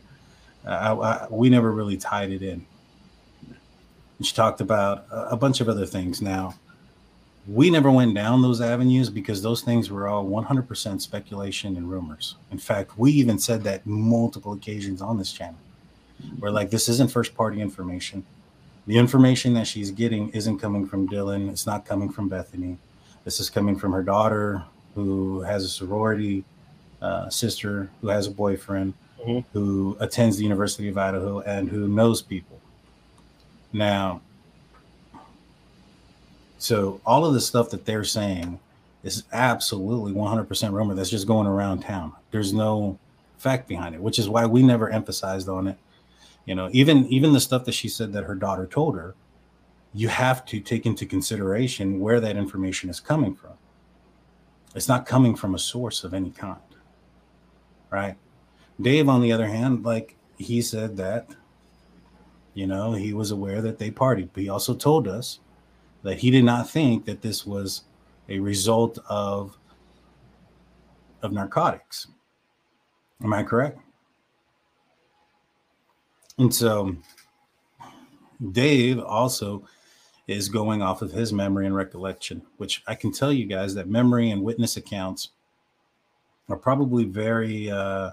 Uh, I, I, we never really tied it in. And she talked about a, a bunch of other things. Now, we never went down those avenues because those things were all 100% speculation and rumors. In fact, we even said that multiple occasions on this channel. We're like, this isn't first party information. The information that she's getting isn't coming from Dylan. It's not coming from Bethany. This is coming from her daughter, who has a sorority uh, sister, who has a boyfriend, Mhm. who attends the University of Idaho, and who knows people. Now, so all of the stuff that they're saying is absolutely 100% rumor that's just going around town. There's no fact behind it, which is why we never emphasized on it. You know, even even the stuff that she said that her daughter told her, you have to take into consideration where that information is coming from. It's not coming from a source of any kind. Right? Dave, on the other hand, like he said that, you know, he was aware that they partied, but he also told us that he did not think that this was a result of of narcotics. Am I correct? And so Dave also is going off of his memory and recollection, which I can tell you guys that memory and witness accounts are probably very uh,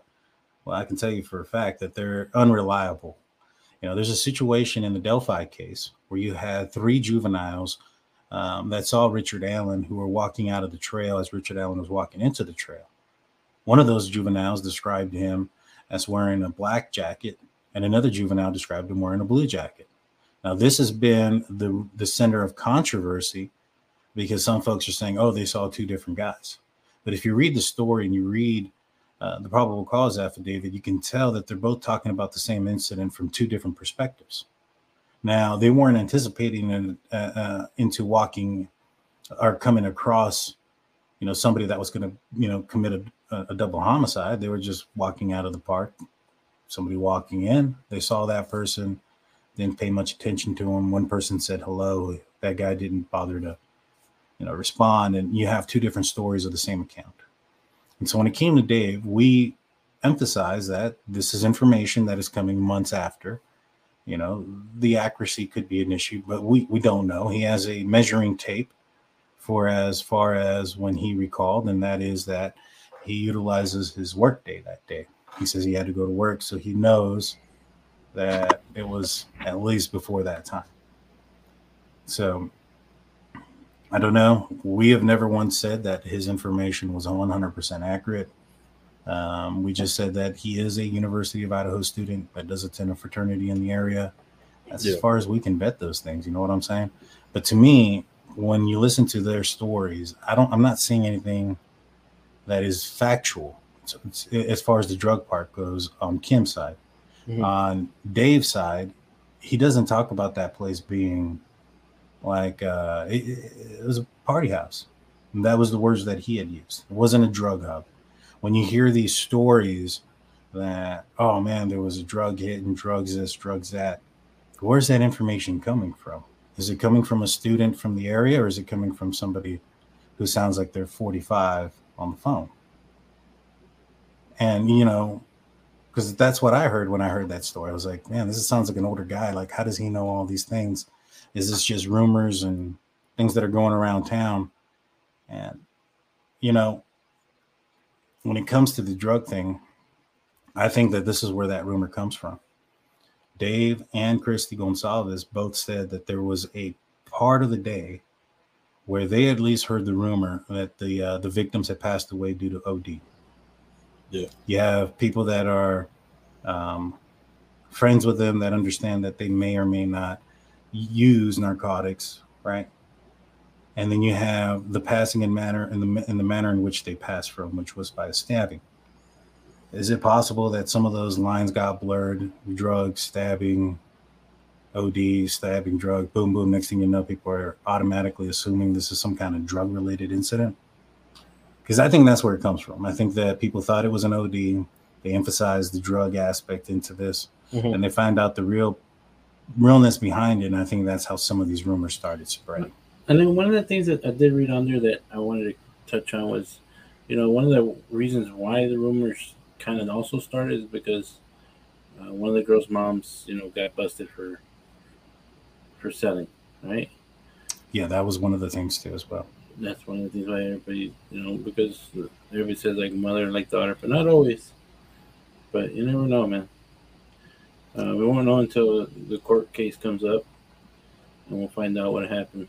well, I can tell you for a fact that they're unreliable. You know, there's a situation in the Delphi case where you had three juveniles um, that saw Richard Allen who were walking out of the trail as Richard Allen was walking into the trail. One of those juveniles described him as wearing a black jacket, and another juvenile described him wearing a blue jacket. Now, this has been the, the center of controversy because some folks are saying, oh, they saw two different guys. But if you read the story and you read uh, the probable cause affidavit, you can tell that they're both talking about the same incident from two different perspectives. Now, they weren't anticipating uh, uh, into walking or coming across, you know, somebody that was going to, you know, commit a, a double homicide. They were just walking out of the park. Somebody walking in, they saw that person, didn't pay much attention to him. One person said hello. That guy didn't bother to, you know, respond. And you have two different stories of the same account. And so when it came to Dave, we emphasized that this is information that is coming months after. You know, the accuracy could be an issue, but we, we don't know. He has a measuring tape for as far as when he recalled, and that is that he utilizes his work day that day. He says he had to go to work, so he knows that it was at least before that time. So I don't know. We have never once said that his information was 100% accurate. Um, we just said that he is a University of Idaho student that does attend a fraternity in the area. That's yeah. as far as we can vet those things. You know what I'm saying? But to me, when you listen to their stories, I don't. I'm not seeing anything that is factual so as far as the drug part goes on Kim's side. Mm-hmm. On Dave's side, he doesn't talk about that place being like uh, it, it was a party house. And that was the words that he had used. It wasn't a drug hub. When you hear these stories that, oh man, there was a drug hit and drugs this, drugs that, where's that information coming from? Is it coming from a student from the area or is it coming from somebody who sounds like they're 45 on the phone? And, you know, because that's what I heard when I heard that story. I was like, man, this sounds like an older guy. Like, how does he know all these things? Is this just rumors and things that are going around town? And, you know, when it comes to the drug thing, I think that this is where that rumor comes from. Dave and Kristi Goncalves both said that there was a part of the day where they at least heard the rumor that the uh, the victims had passed away due to OD. Yeah, you have people that are um, friends with them that understand that they may or may not use narcotics, right? And then you have the passing and manner and the in the manner in which they passed from, which was by stabbing. Is it possible that some of those lines got blurred? Drug stabbing, OD, stabbing, drug, boom, boom. Next thing you know, people are automatically assuming this is some kind of drug related incident. Because I think that's where it comes from. I think that people thought it was an OD. They emphasized the drug aspect into this, mm-hmm. and they find out the real realness behind it. And I think that's how some of these rumors started spreading. And then one of the things that I did read on there that I wanted to touch on was, you know, one of the reasons why the rumors kind of also started is because uh, one of the girls' moms, you know, got busted for for selling, right? Yeah, that was one of the things too, as well. That's one of the things why everybody, you know, because everybody says like mother like daughter, but not always. But you never know, man. Uh, we won't know until the court case comes up, and we'll find out what happened.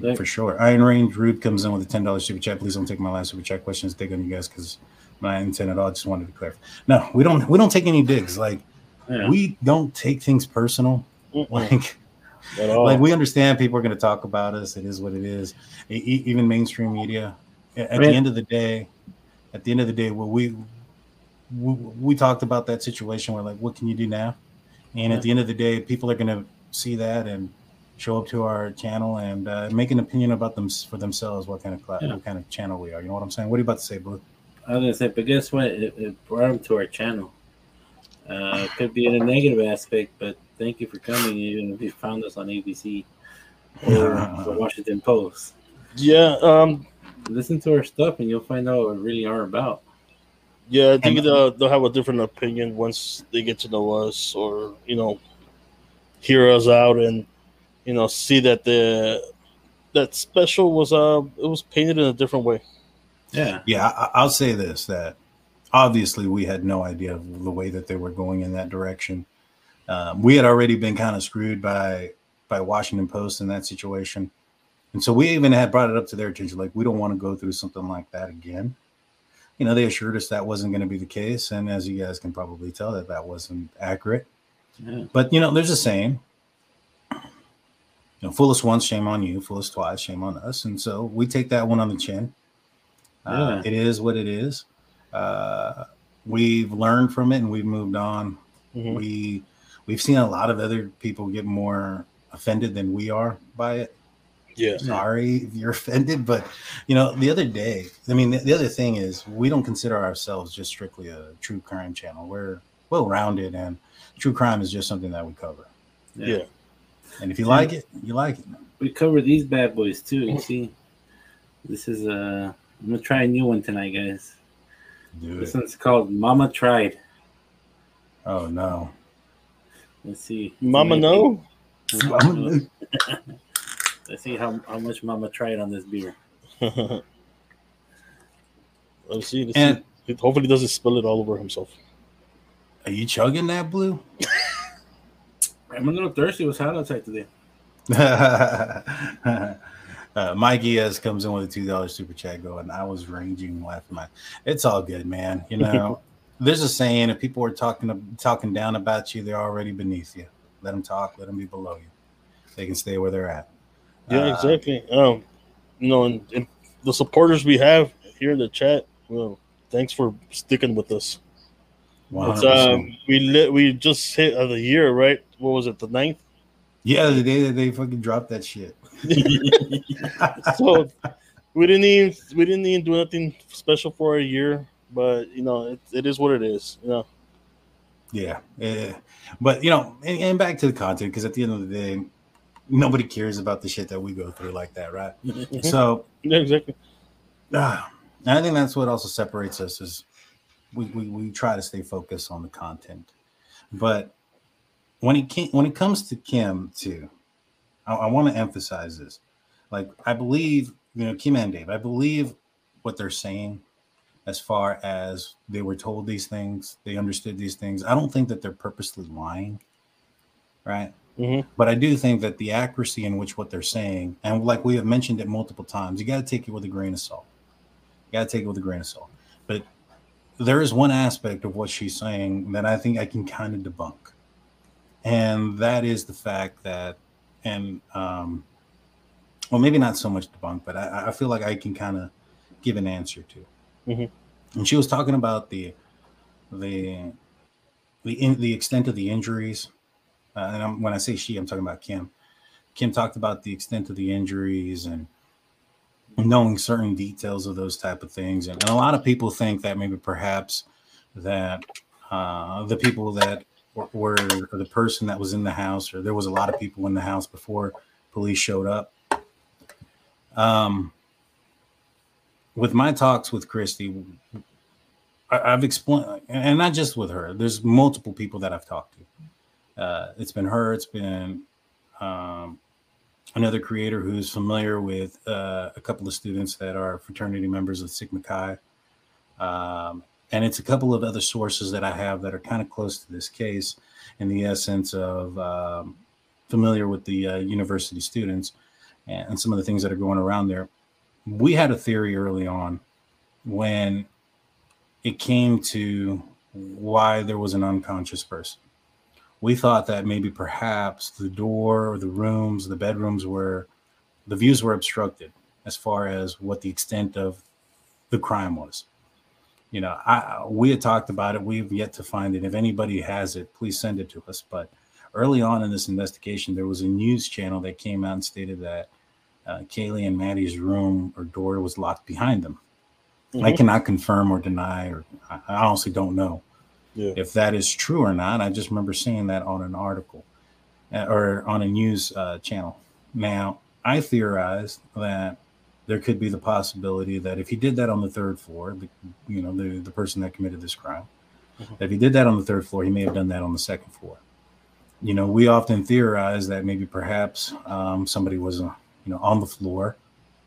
But, For sure. Iron Range Rude comes in with a ten dollars super chat. Please don't take my last super chat questions. Dig on you guys because my intent at all. I just wanted to clarify. No, we don't. We don't take any digs. Like yeah. we don't take things personal. Mm-mm. Like like we understand people are going to talk about us. It is what it is. Even mainstream media. At the end of the day, at the end of the day, what we, we we talked about that situation. We're like, what can you do now? And at the end of the day, people are going to see that and show up to our channel and uh, make an opinion about them for themselves. What kind of cla- Yeah. what kind of channel we are? You know what I'm saying? What are you about to say, Blue? I was gonna say, but guess what? It, it brought him to our channel. Uh, it could be in a negative aspect, but thank you for coming. Even if you found us on ABC or (laughs) the Washington Post, yeah, um, listen to our stuff, and you'll find out what we really are about. yeah. I think And- they'll, they'll have a different opinion once they get to know us, or you know, hear us out, and you know, see that the that special was uh it was painted in a different way. Yeah, Yeah, I, I'll say this: that obviously we had no idea of the way that they were going in that direction. Um, we had already been kind of screwed by by Washington Post in that situation, and so we even had brought it up to their attention, like we don't want to go through something like that again. You know, they assured us that wasn't going to be the case, and as you guys can probably tell, that that wasn't accurate. yeah, But you know, there's a saying. You know, foolest once, shame on you. Foolest twice, shame on us. And so we take that one on the chin. Uh, Yeah. it is what it is. Uh, we've learned from it and we've moved on. Mhm. We we've seen a lot of other people get more offended than we are by it. Yeah, Sorry if you're (laughs) offended, but you know, the other day, I mean, the, the other thing is we don't consider ourselves just strictly a true crime channel. We're well rounded, and true crime is just something that we cover. yeah. And if you like it, you like it. we cover these bad boys too. You see, this is uh, I'm gonna try a new one tonight, guys. Do This it. one's called Mama Tried. Oh no. Let's see. Mama, no. (laughs) Let's see how, how much Mama tried on this beer. (laughs) let's see. Let's And- see. Hopefully, he doesn't spill it all over himself. Are you chugging that blue? (laughs) I'm a little thirsty. It was hot outside today. (laughs) uh, Mikey S comes in with a two dollars super chat going. I was ranging left my. It's all good, man. You (laughs) know, there's a saying: if people are talking talking down about you, they're already beneath you. Let them talk. Let them be below you. They can stay where they're at. Yeah, Uh, exactly. Um, you know, and, and the supporters we have here in the chat. Well, thanks for sticking with us. It's, 100%. um, we lit, we just hit uh, the year, right? What was it, the ninth? yeah, the day that they fucking dropped that shit. (laughs) so we didn't even we didn't even do nothing special for a year, but you know, it, it is what it is. You know, Yeah, yeah. But you know, and, and back to the content because at the end of the day, nobody cares about the shit that we go through like that, right? (laughs) so yeah, exactly. Ah, and I think that's what also separates us is we, we we try to stay focused on the content. But when it when it comes to Kim too, I, I want to emphasize this. Like I believe, you know, Kim and Dave, I believe what they're saying as far as they were told these things, they understood these things. I don't think that they're purposely lying, right? Mhm. But I do think that the accuracy in which what they're saying, and like we have mentioned it multiple times, you got to take it with a grain of salt. You got to take it with a grain of salt. But there is one aspect of what she's saying that I think I can kind of debunk, and that is the fact that, and um, well, maybe not so much debunk, but I, I feel like I can kind of give an answer to. Mhm. And she was talking about the the the in, the extent of the injuries, uh, and I'm, when I say she, I'm talking about Kim. Kim talked about the extent of the injuries and knowing certain details of those type of things, and, and a lot of people think that maybe perhaps that uh, the people that were or the person that was in the house, or there was a lot of people in the house before police showed up. Um, with my talks with Kristi, I, I've explained, and not just with her. There's multiple people that I've talked to. Uh, it's been her. It's been um, another creator who's familiar with uh, a couple of students that are fraternity members of Sigma Chi. Um, and it's a couple of other sources that I have that are kind of close to this case in the essence of um, familiar with the uh, university students and, some of the things that are going around there. We had a theory early on when it came to why there was an unconscious person. we thought that maybe perhaps the door or the rooms, the bedrooms were the views were obstructed as far as what the extent of the crime was. You know, I we had talked about it. We've yet to find it. If anybody has it, please send it to us. But early on in this investigation, there was a news channel that came out and stated that uh, Kaylee and Maddie's room or door was locked behind them. Mm-hmm. I cannot confirm or deny, or I honestly don't know yeah. if that is true or not. I just remember seeing that on an article uh, or on a news uh, channel. Now, I theorized that there could be the possibility that if he did that on the third floor, the, you know, the, the person that committed this crime, mm-hmm. if he did that on the third floor, he may have done that on the second floor. You know, we often theorize that maybe perhaps um, somebody was, uh, you know, on the floor.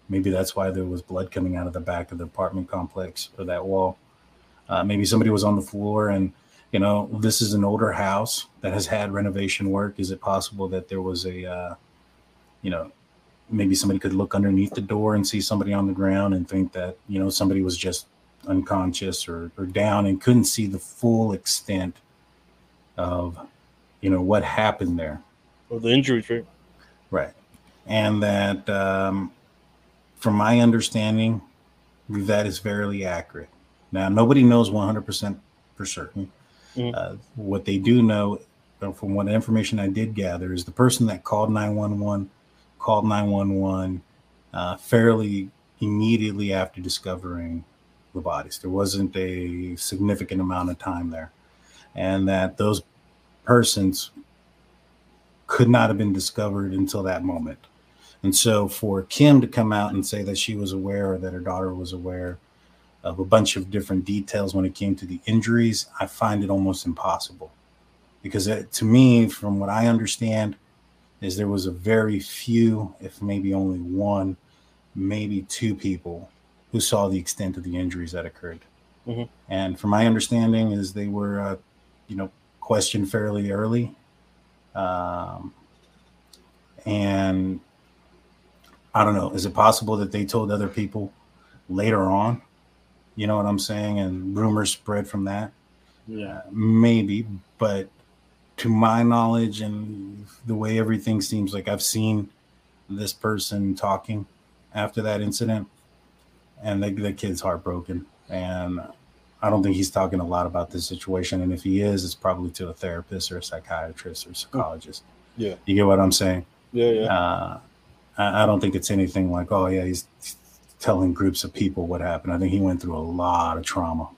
Maybe that's why there was blood coming out of the back of the apartment complex or that wall. Uh, maybe somebody was on the floor and, you know, this is an older house that has had renovation work. Is it possible that there was a, uh, you know, maybe somebody could look underneath the door and see somebody on the ground and think that you know somebody was just unconscious or, or down and couldn't see the full extent of you know what happened there. Or the injuries right? Right. And that um, from my understanding that is fairly accurate. Now nobody knows 100% for certain. Mm. uh, what they do know uh, from what information i did gather is the person that called 911 called 911 uh, fairly immediately after discovering the bodies. There wasn't a significant amount of time there, and that those persons could not have been discovered until that moment. And so, for Kim to come out and say that she was aware or that her daughter was aware of a bunch of different details when it came to the injuries, I find it almost impossible. Because it, to me, from what I understand, is there was a very few, if maybe only one, maybe two people who saw the extent of the injuries that occurred. Mm-hmm. And from my understanding, is they were, uh, you know, questioned fairly early, um, and I don't know. Is it possible that they told other people later on? You know what I'm saying? And rumors spread from that. Yeah, uh, maybe, but to my knowledge and the way everything seems like I've seen this person talking after that incident, and the, the kid's heartbroken. And I don't think he's talking a lot about this situation. And if he is, it's probably to a therapist or a psychiatrist or psychologist. Yeah. You get what I'm saying? Yeah, yeah. Uh, I, I don't think it's anything like, oh, yeah, he's telling groups of people what happened. I think he went through a lot of trauma.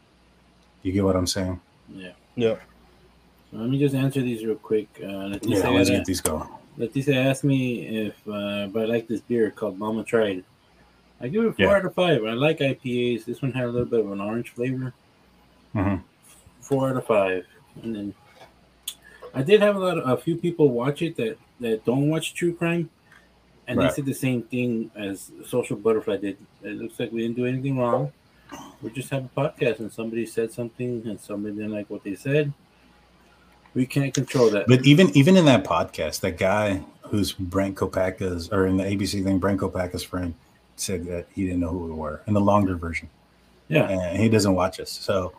You get what I'm saying? Yeah. Yeah. Let me just answer these real quick. Uh, yeah, let's get these going. Leticia asked me if, uh, if I like this beer called Mama Tried. I give it four yeah. out of five. I like IPAs. This one had a little bit of an orange flavor. Mm-hmm. Four out of five. And then I did have a lot of a few people watch it that that don't watch true crime, and right. they said the same thing as Social Butterfly did. It looks like we didn't do anything wrong. We just have a podcast, and somebody said something, and somebody didn't like what they said we can't control that. But even even in that podcast, that guy who's Brent Kopaka's or in the ABC thing, Brent Kopaka's friend said that he didn't know who we were in the longer version. Yeah, and he doesn't watch us, so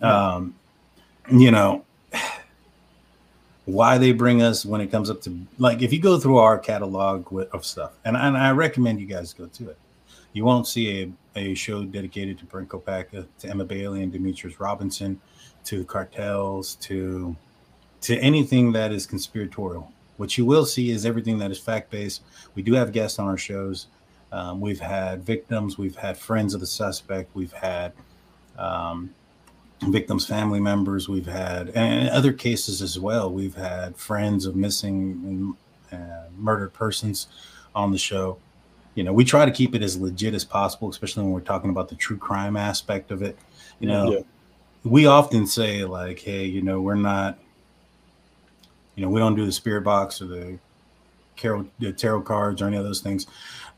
um, you know why they bring us when it comes up to like if you go through our catalog of stuff, and, and I recommend you guys go to it. You won't see a, a show dedicated to Brent Kopaka, to Emma Bailey and Demetrius Robinson, to cartels, to to anything that is conspiratorial. What you will see is everything that is fact based. We do have guests on our shows. Um, we've had victims, we've had friends of the suspect, we've had um, victims' family members, we've had, and other cases as well. We've had friends of missing and uh, murdered persons on the show. You know, we try to keep it as legit as possible, especially when we're talking about the true crime aspect of it. You know, yeah. we often say, like, hey, you know, we're not you know, we don't do the spirit box or the tarot, the tarot cards or any of those things.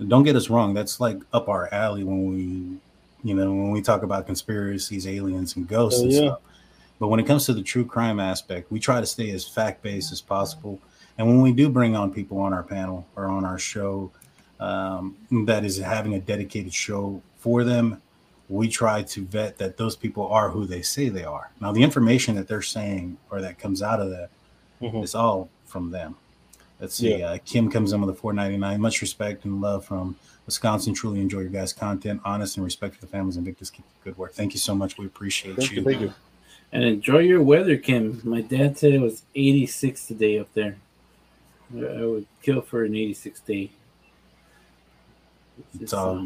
Don't get us wrong. That's like up our alley when we, you know, when we talk about conspiracies, aliens, and ghosts oh, and yeah. stuff. But when it comes to the true crime aspect, we try to stay as fact based as possible. And when we do bring on people on our panel or on our show um, that is having a dedicated show for them, we try to vet that those people are who they say they are. Now, the information that they're saying or that comes out of that Mhm. It's all from them. Let's see. Uh, Kim comes in with a four ninety nine. Much respect and love from Wisconsin. Truly enjoy your guys' content. Honest and respect for the families and victims. Keep good work. Thank you so much. We appreciate Thank you. you, thank you. And enjoy your weather, Kim. My dad said it was 86 today up there. I would kill for an 86 day. It's all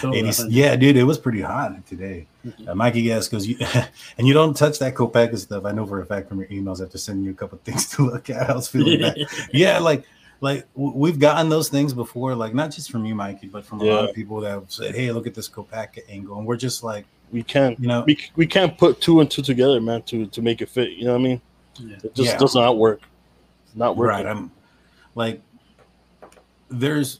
so (laughs) 80, yeah, dude, it was pretty hot today. Uh, Mikey Gas goes, you, (laughs) and you don't touch that Kopeka stuff. I know for a fact from your emails after sending you a couple of (laughs) things to look at. I was feeling bad. Yeah, like, like we've gotten those things before, like not just from you, Mikey, but from a lot of people that have said, "Hey, look at this Kopeka angle," and we're just like, We can't, you know, we, we can't put two and two together, man, to to make it fit. You know what I mean? Yeah. It just Yeah. does not work. It's not right? I'm like, there's,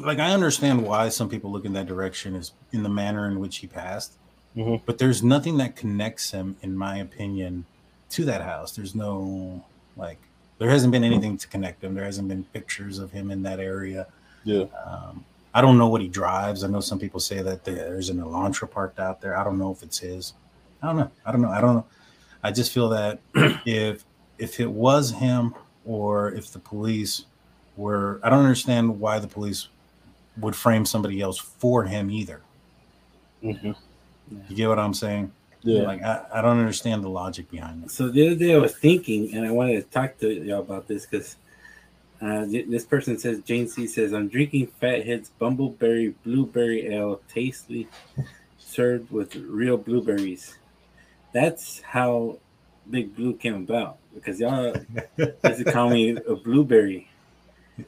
like, I understand why some people look in that direction is in the manner in which he passed. Mhm. but there's nothing that connects him, in my opinion, to that house. There's no like, there hasn't been anything to connect him. There hasn't been pictures of him in that area. Yeah. Um, I don't know what he drives. I know some people say that there's an Elantra parked out there. I don't know if it's his. I don't know. I don't know. I don't know. I just feel that (clears throat) if if it was him or if the police were, I don't understand why the police would frame somebody else for him either. hmm You get what I'm saying? Yeah. Like I, I don't understand the logic behind it. So the other day I was thinking, and I wanted to talk to y'all about this because uh, th- this person says, Jane C says, I'm drinking Fathead's Bumbleberry Blueberry Ale, tastily served with real blueberries. That's how Big Blue came about because y'all (laughs) used to call me a blueberry.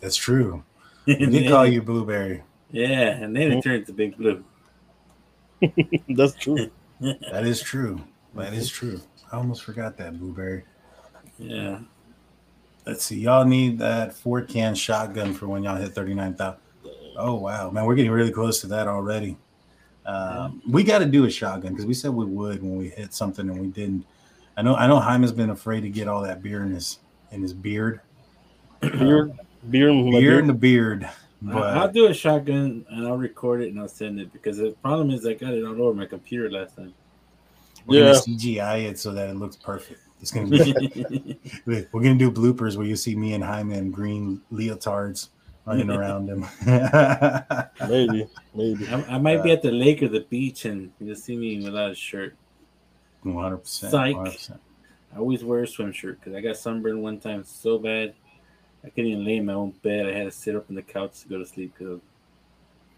That's true. And We did then- call you Blueberry. Yeah, and then it turned to Big Blue. (laughs) That's true. That is true. That is true. I almost forgot that Blueberry. Yeah. Let's see. Y'all need that four can shotgun for when y'all hit 39,000. Oh, wow. Man, we're getting really close to that already. Um, we got to do a shotgun because we said we would when we hit something and we didn't. I know I know Jaime's been afraid to get all that beer in his in his beard. Beer, beer, in my Beer beer. in the beard. I- I'll do a shotgun and I'll record it and I'll send it because the problem is I got it all over my computer last time. we're Yeah. gonna CGI it so that it looks perfect. It's gonna be (laughs) we're gonna do bloopers where you see me and Jaime in green leotards running around him. (laughs) Maybe, maybe. I, I might be uh, at the lake or the beach and you'll see me without a shirt. One hundred percent. Psych. One hundred percent. I always wear a swim shirt because I got sunburned one time so bad I couldn't even lay in my own bed. I had to sit up on the couch to go to sleep because I was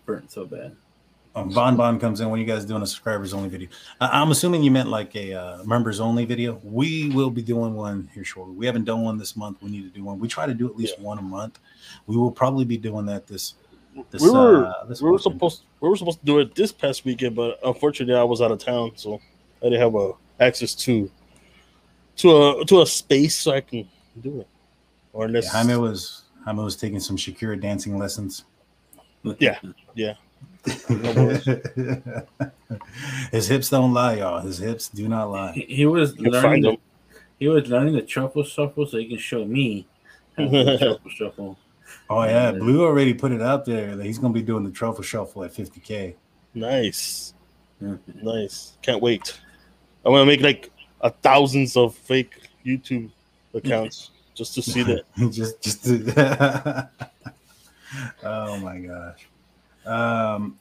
burnt so bad. Um, Bon Bon comes in when you guys doing a subscribers only video. I- I'm assuming you meant like a uh, members only video. We will be doing one here shortly. We haven't done one this month. We need to do one. We try to do at least one a month. We will probably be doing that this. this we were uh, this we were weekend. supposed we were supposed to do it this past weekend, but unfortunately I was out of town, so I didn't have a access to to a to a space so I can do it. Or unless Yeah, Jaime was Jaime was taking some Shakira dancing lessons. Yeah, yeah. (laughs) His hips don't lie, y'all. His hips do not lie. he was You can learning. The, he was learning the truffle shuffle so he can show me how to (laughs) truffle shuffle. Oh yeah, Blue already put it out there that he's gonna be doing the truffle shuffle at 50k. Nice. Nice. Can't wait. I'm gonna make like a thousands of fake YouTube accounts just to see that. (laughs) just just to... (laughs) oh my gosh. Um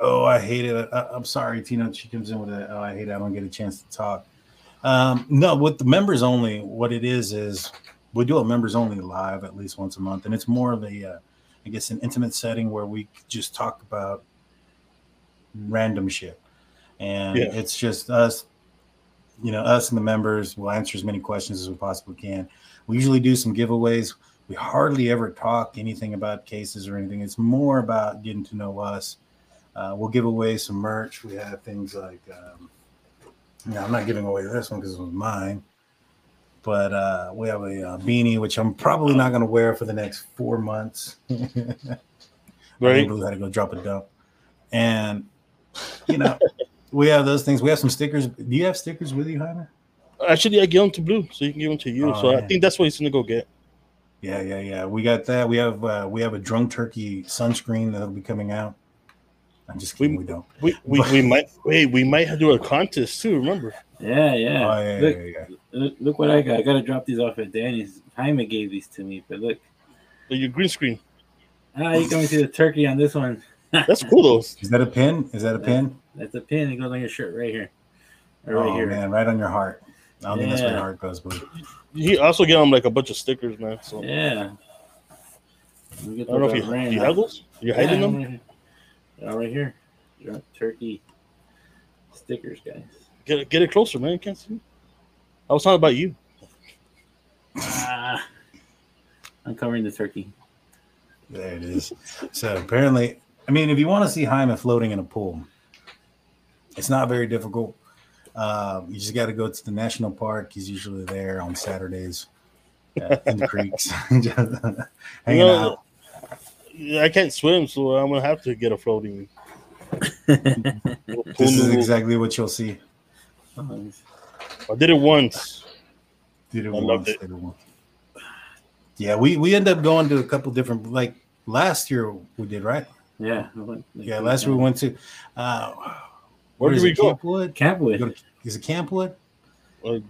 oh i hate it. I, i'm sorry tina she comes in with a oh i hate it. I don't get a chance to talk. Um no with the members only what it is is we do a members only live at least once a month and it's more of a uh, i guess an intimate setting where we just talk about random shit. And Yeah. it's just us you know us and the members will answer as many questions as we possibly can we usually do some giveaways. We hardly ever talk anything about cases or anything. It's more about getting to know us. Uh, we'll give away some merch. We have things like, um, I'm not giving away this one because it was mine, but uh, we have a uh, beanie which I'm probably not going to wear for the next four months. (laughs) Right? Blue had to go drop a dump, and you know, we have those things. We have some stickers. Do you have stickers with you, Jaime? Actually, I give them to Blue, so you can give them to you. Oh, so I think that's what he's gonna go get. Yeah, yeah, yeah. We got that. We have uh, we have a drunk turkey sunscreen that'll be coming out. I'm just kidding. We- We, don't. We, we, we might wait. We might do a contest too. Remember? Yeah, yeah. Oh, yeah, look, yeah, yeah. look, look what I got. I gotta drop these off at Danny's. Jaime gave these to me, but look, Your green screen. ah, you can see the turkey on this one. (laughs) That's cool though. Is that a pin? Is that a pin? That's a pin. It goes on your shirt right here, or right oh here. man, right on your heart. I don't think that's where your Yeah. heart goes, but You also get him like a bunch of stickers, man. So Yeah. Let I don't know if those you, out right you huggles. You're hiding Yeah, them. right (laughs) here. Yeah, right here. Drunk turkey stickers, guys. Get it, get it closer, man. You can't see. I was talking about you. Ah, I'm covering the turkey. there it is. So apparently, I mean, if you want to see Jaime floating in a pool, it's not very difficult. Um, you just got to go to the national park. He's usually there on Saturdays uh, in the creeks, (laughs) just hanging know, out. I can't swim, so I'm gonna have to get a floating. (laughs) This is exactly what you'll see. I did it once. Did it I once, loved it. did it once. Yeah, we we end up going to a couple different like last year we did right. Yeah. Yeah, last year we went to uh, Where did is we go? Campwood. Campwood. Go to- Is it Campwood? Uh, uh,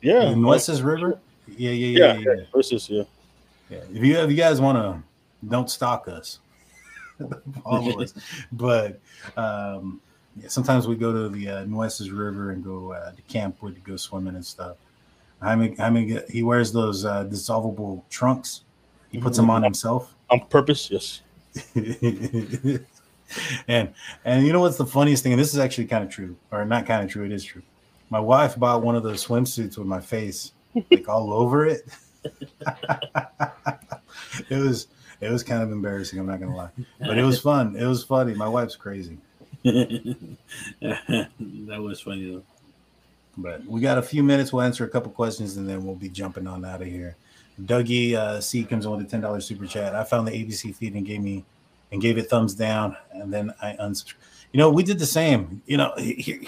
yeah, In Nueces River? Yeah, yeah, yeah, Yeah, yeah. yeah. This yeah. Yeah. If you if you guys want to, don't stalk us, (laughs) follow us. But um, yeah, sometimes we go to the uh, Nueces River and go uh, to Campwood to go swimming and stuff. Jaime, Jaime, get- he wears those uh, dissolvable trunks. He puts them on himself. On purpose, yes. (laughs) (laughs) and and you know what's the funniest thing? And this is actually kind of true, or not kind of true. It is true. My wife bought one of those swimsuits with my face like all over it. (laughs) it was it was kind of embarrassing. I'm not gonna lie, but it was fun. It was funny. My wife's crazy, (laughs) that was funny though. but we got a few minutes. We'll answer a couple questions and then we'll be jumping on out of here. Dougie uh, C comes on with a ten dollars super chat. I found the ABC feed and gave me and gave it thumbs down, and then I unsubscribed. You know, we did the same. You know, here,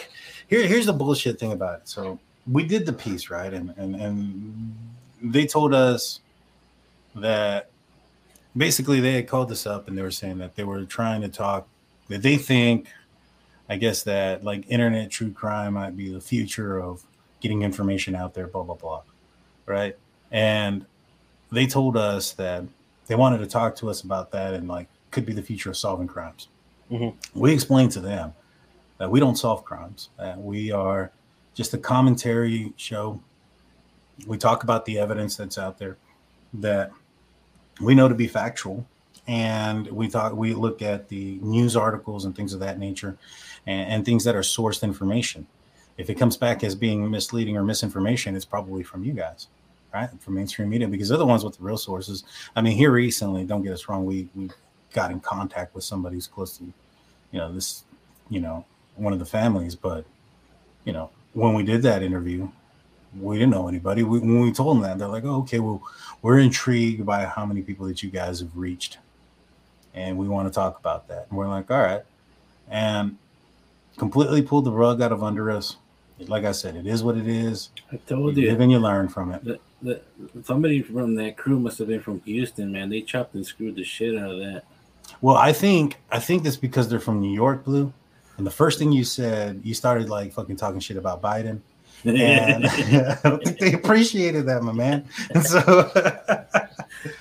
here here's the bullshit thing about it. So we did the piece right, and and and they told us that basically they had called us up and they were saying that they were trying to talk that they think, I guess that like internet true crime might be the future of getting information out there, blah blah blah, right? And they told us that they wanted to talk to us about that and like could be the future of solving crimes. Mhm. We explain to them that we don't solve crimes. That we are just a commentary show. We talk about the evidence that's out there that we know to be factual, and we thought we look at the news articles and things of that nature, and, and things that are sourced information. If it comes back as being misleading or misinformation, it's probably from you guys right from mainstream media because they're the ones with the real sources i mean here recently don't get us wrong we we got in contact with somebody who's close to you know this you know one of the families but you know when we did that interview we didn't know anybody we, when we told them that they're like oh, okay well we're intrigued by how many people that you guys have reached and we want to talk about that and we're like all right and completely pulled the rug out of under us like i said it is what it is I told you you. live and you learn from it The, the, somebody from that crew must have been from Houston, man. They chopped and screwed the shit out of that. Well, I think I think that's because they're from New York, Blue. And the first thing you said, you started like fucking talking shit about Biden, and I don't think they appreciated that, my man. (laughs) And so,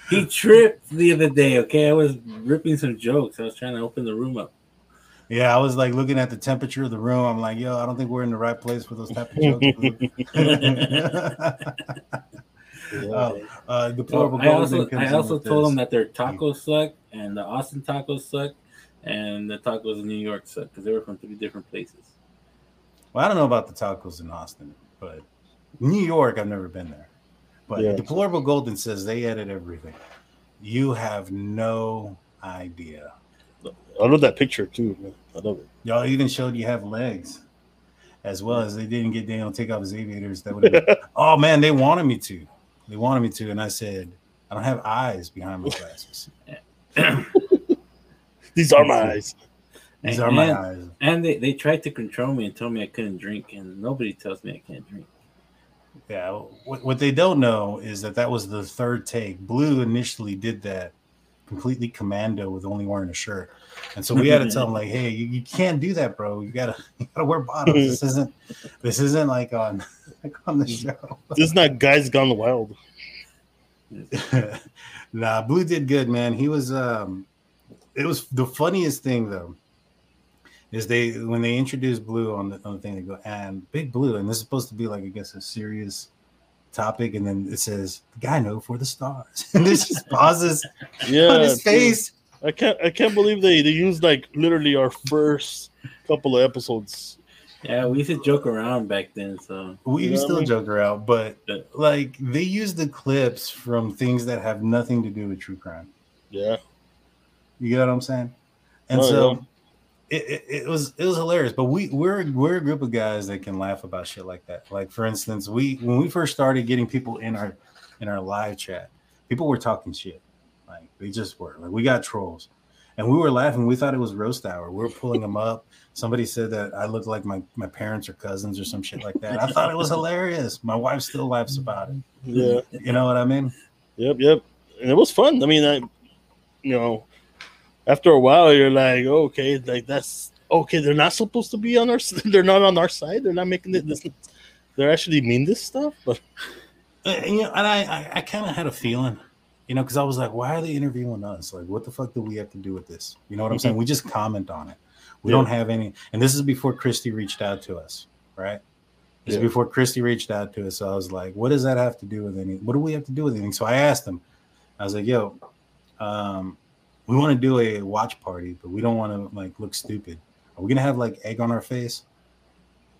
he tripped the other day. Okay, I was ripping some jokes. I was trying to open the room up. yeah, I was like looking at the temperature of the room. I'm like, yo, I don't think we're in the right place for those type of jokes. (laughs) (laughs) Blue. oh, uh, deplorable. I also I also told this. them that their tacos suck and the Austin tacos suck and the tacos in New York suck because they were from three different places. Well, I don't know about the tacos in Austin, but New York, I've never been there. But Yeah. Deplorable Golden says they edit everything. You have no idea. I love that picture too. Man. I love it. Y'all even showed you have legs, as well as they didn't get Daniel to take off his aviators. That would have been, (laughs) oh man, they wanted me to. They wanted me to, and I said, I don't have eyes behind my glasses. (laughs) These are my eyes. These And- are my and- eyes. And they, they tried to control me and told me I couldn't drink, and nobody tells me I can't drink. Yeah. What, what they don't know is that that was the third take. Blue initially did that completely commando with only wearing a shirt. And so we had to tell him like, hey, you, you can't do that, bro. You gotta (laughs) you gotta wear bottoms. This isn't this isn't like on (laughs) like on the show. This is not guys gone wild. (laughs) nah, Blue did good, man. He was um it was the funniest thing though. Is they when they introduced Blue on the on the thing, they go and Big Blue, and this is supposed to be like I guess a serious topic, and then it says the guy know for the stars, (laughs) and this just (laughs) pauses Yeah, on his face. I can't. I can't believe they they used like literally our first couple of episodes. Yeah, we used to joke around back then. So We You know what I still mean? joke around, but like they use the clips from things that have nothing to do with true crime. Yeah. You get what I'm saying? And Oh, so it, it, it was it was hilarious. But we we're we're a group of guys that can laugh about shit like that. Like for instance, we when we first started getting people in our in our live chat, people were talking shit. Like they just were. Like we got trolls. And we were laughing. We thought it was roast hour. We were pulling them up. Somebody said that I looked like my, my parents or cousins or some shit like that. I thought it was hilarious. My wife still laughs about it. Yeah. You know what I mean? Yep. Yep. And it was fun. I mean, I, you know, after a while, you're like, okay, like that's okay. They're not supposed to be on our. (laughs) They're not on our side. They're not making it. This, they're actually mean this stuff. But And, you know, and I, I, I kind of had a feeling, you know, because I was like, why are they interviewing us? Like, what the fuck do we have to do with this? You know what I'm saying? We just comment on it. We Yeah. don't have any. And this is before Kristi reached out to us, right? This Yeah. is before Kristi reached out to us. So I was like, what does that have to do with anything? What do we have to do with anything? So I asked him, I was like, yo, um, we want to do a watch party, but we don't want to like look stupid. Are we gonna have like egg on our face?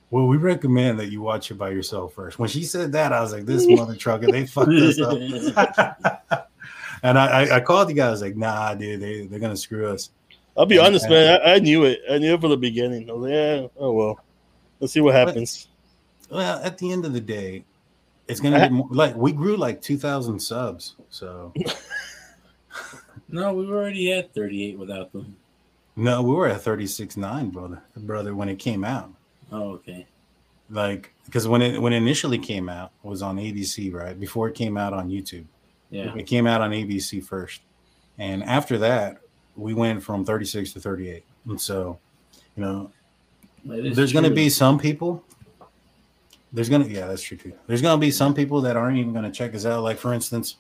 Well, we recommend that you watch it by yourself first. When she said that, I was like, "This mother trucker, they fucked us up." (laughs) and I, I, I called the guys like, "Nah, dude, they they're gonna screw us." I'll be And- honest, and- man. I, I knew it. I knew it from the beginning. I was like, yeah. Oh well. Let's see what happens. Well, at the end of the day, it's gonna (laughs) more, like we grew like two thousand subs. So (laughs) no, we were already at 38 without them. no, we were at thirty six nine, brother, brother, when it came out. Oh, okay. Like because when it when it initially came out it was on ABC, right? Before it came out on YouTube. Yeah. It came out on ABC first. And after that, we went from 36 to 38. And so, you know, there's going to be some people. There's going to, yeah, that's true too. There's going to be some people that aren't even going to check us out. Like, for instance,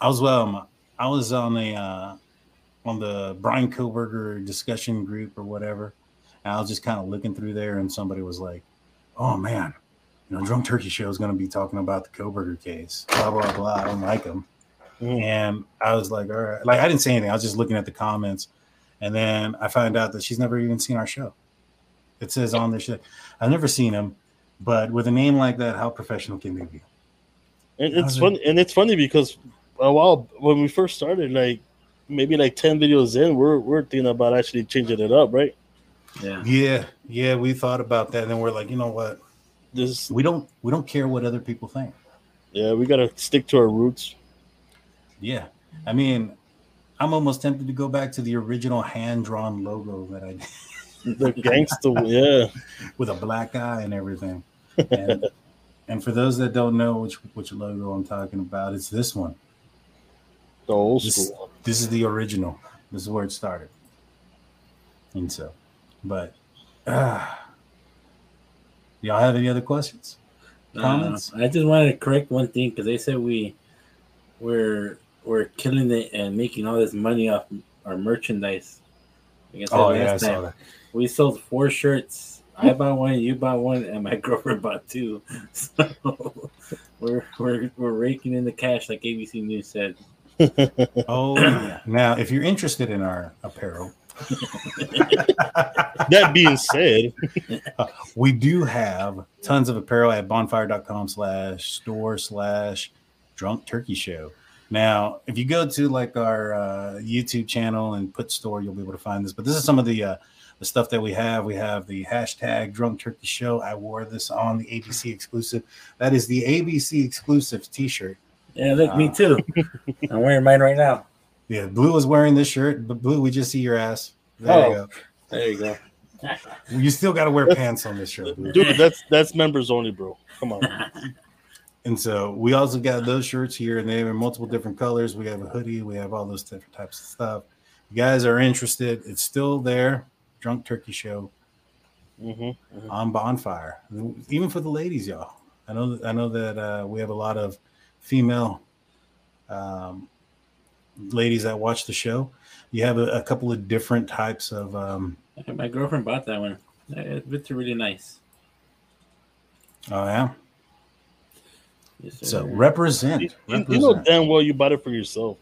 I was, um, I was on the, uh, on the Bryan Kohberger discussion group or whatever. And I was just kind of looking through there and somebody was like, oh man, you know, Drunk Turkey Show is going to be talking about the Kohberger case, blah, blah, blah. I don't like him. Mhm. And I was like, all right. Like, I didn't say anything. I was just looking at the comments. And then I found out that she's never even seen our show. It says on the show, I've never seen him, but with a name like that, how professional can they be? And it's it- funny, and it's funny because a while when we first started, like maybe like ten videos in, we're we're thinking about actually changing it up, right? Yeah. Yeah, yeah, we thought about that, and then we're like, you know what? This, We don't, we don't care what other people think. yeah, we gotta stick to our roots. Yeah, I mean, I'm almost tempted to go back to the original hand-drawn logo that I did The gangster, yeah, (laughs) with a black eye and everything. And, (laughs) and for those that don't know which which logo I'm talking about, it's this one. The old This- school. This is the original. This is where it started. And so, but uh, (sighs) y'all have any other questions? Comments? Uh, I just wanted to correct one thing because they said we we're we're killing it and making all this money off our merchandise. Like I said oh yeah, I saw that. we sold four shirts. I bought one, you bought one, and my (laughs) girlfriend bought two. (laughs) So we're we're we're raking in the cash, like ABC News said. Oh yeah. Now, if you're interested in our apparel, (laughs) That being said, (laughs) we do have tons of apparel at bonfire.com slash store slash drunk turkey show. Now, if you go to like our uh, YouTube channel and put store, you'll be able to find this. But this is some of the uh, the stuff that we have. We have the hashtag drunk turkey show. I wore this on the ABC exclusive. That is the ABC exclusive t-shirt. Yeah, look, me Uh, too. I'm wearing mine right now. Yeah, Blue is wearing this shirt, but Blue, we just see your ass. There Oh. you go. there you go, You still got to wear pants on this shirt, Blue. dude. That's that's members only, bro. Come on, (laughs) And so we also got those shirts here, and they have multiple different colors. We have a hoodie, we have all those different types of stuff. You guys are interested, it's still there. Drunk Turkey Show Mm-hmm. on Bonfire, even for the ladies, y'all. I know, I know that uh, we have a lot of female um, ladies that watch the show. You have a, a couple of different types of um, My girlfriend bought that one. It's really nice. oh yeah. Yes, So represent, You, you- you know damn well you bought it for yourself.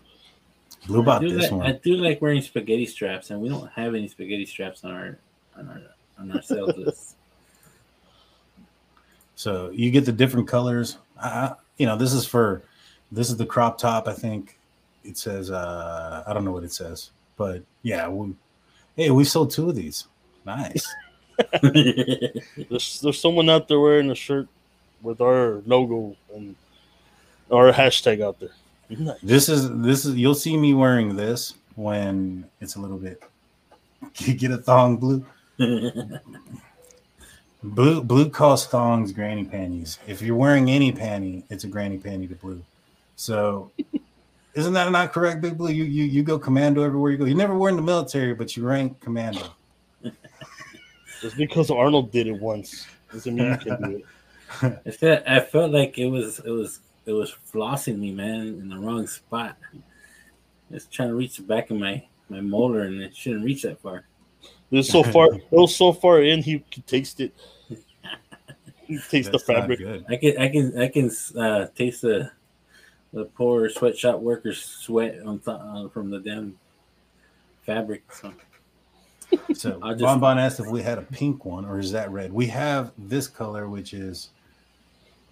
Blue I bought do, this like, I do like wearing spaghetti straps, and we don't have any spaghetti straps on our on our on our sales list. So you get the different colors. Uh, you know, this is for this is the crop top. I think it says uh I don't know what it says, but yeah, we, hey, we sold two of these. Nice. (laughs) There's there's someone out there wearing a shirt with our logo and our hashtag out there. Nice. This is this is you'll see me wearing this when it's a little bit. (laughs) You get a thong blue. (laughs) Blue blue calls thongs granny panties. If you're wearing any panty, it's a granny panty to blue. So (laughs) isn't that not correct, Big Blue? You you you go commando everywhere you go. You never were in the military, but you rank commando. (laughs) Just because Arnold did it once doesn't mean you can do it. I felt I felt like it was it was it was flossing me, man, in the wrong spot. It's trying to reach the back of my my molar, and it shouldn't reach that far. It was so far (laughs) it was so far in he could taste it. He tastes the That's not fabric. I can I can I can uh, taste the the poor sweatshop workers' sweat on top uh, from the damn fabric. So So (laughs) I just- Bon Bon asked if we had a pink one or is that red? We have this color, which is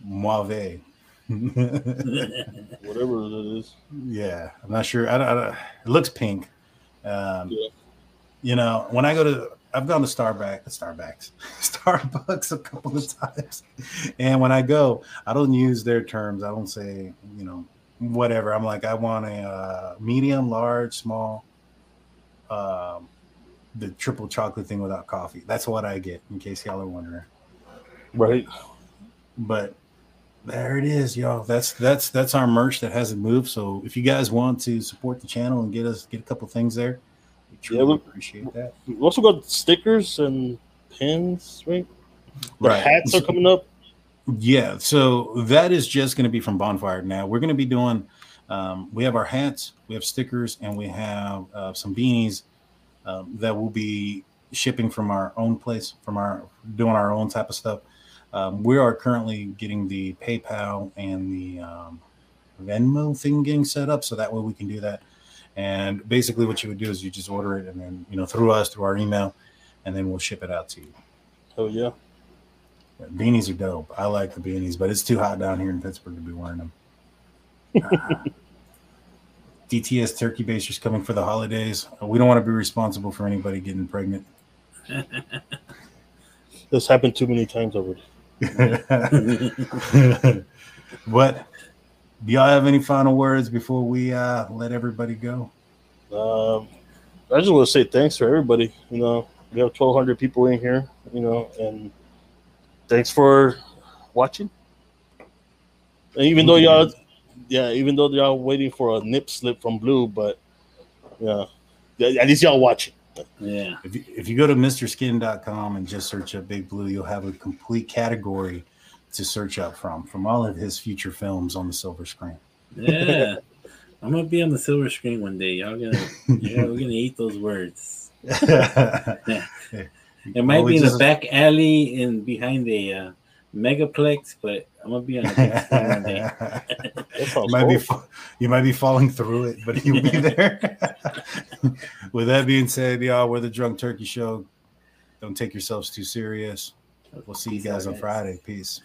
mauve. (laughs) Whatever it is. Yeah, I'm not sure. I don't, I don't, it looks pink. Um, Yeah. You know, when I go to, I've gone to Starbucks, Starbucks, (laughs) Starbucks a couple of times, and when I go, I don't use their terms. I don't say, you know, whatever. I'm like, I want a uh, medium, large, small, um, the triple chocolate thing without coffee. That's what I get. In case y'all are wondering Right. but there it is y'all that's that's that's our merch that hasn't moved so if you guys want to support the channel and get us get a couple things there we truly we- appreciate that We also got stickers and pins, right? The Right. hats are coming up. yeah so that is just going to be from bonfire now we're going to be doing um, we have our hats we have stickers and we have uh, some beanies um, that will be shipping from our own place from our doing our own type of stuff um, we are currently getting the paypal and the um, venmo thing getting set up so that way we can do that and basically what you would do is you just order it and then you know through us through our email and then we'll ship it out to you Oh yeah. Beanies are dope. I like the beanies, but it's too hot down here in Pittsburgh to be wearing them. (laughs) DTS turkey basers coming for the holidays. We don't want to be responsible for anybody getting pregnant. This happened too many times already. (laughs) (laughs) but do y'all have any final words before we uh, let everybody go? Um, I just want to say thanks for everybody. You know, we have 1,200 people in here, you know, and thanks for watching. And even though y'all, yeah, even though y'all waiting for a nip slip from Blue, but yeah, yeah, at least y'all watching. yeah, If you, if you go to MrSkin.com and just search up Big Blue, you'll have a complete category to search up from from all of his future films on the silver screen. yeah. (laughs) I'm gonna be on the silver screen one day. Y'all gonna, yeah, we're gonna (laughs) eat those words. (laughs) It might Oh, be in just- the back alley and behind the uh, megaplex, but I'm gonna be on a big screen one day. You sounds might be fa- you might be falling through it, but you'll be there. With that being said, y'all, we're the Drunk Turkey Show. Don't take yourselves too serious. We'll see you Peace out, guys on guys. Friday. Peace.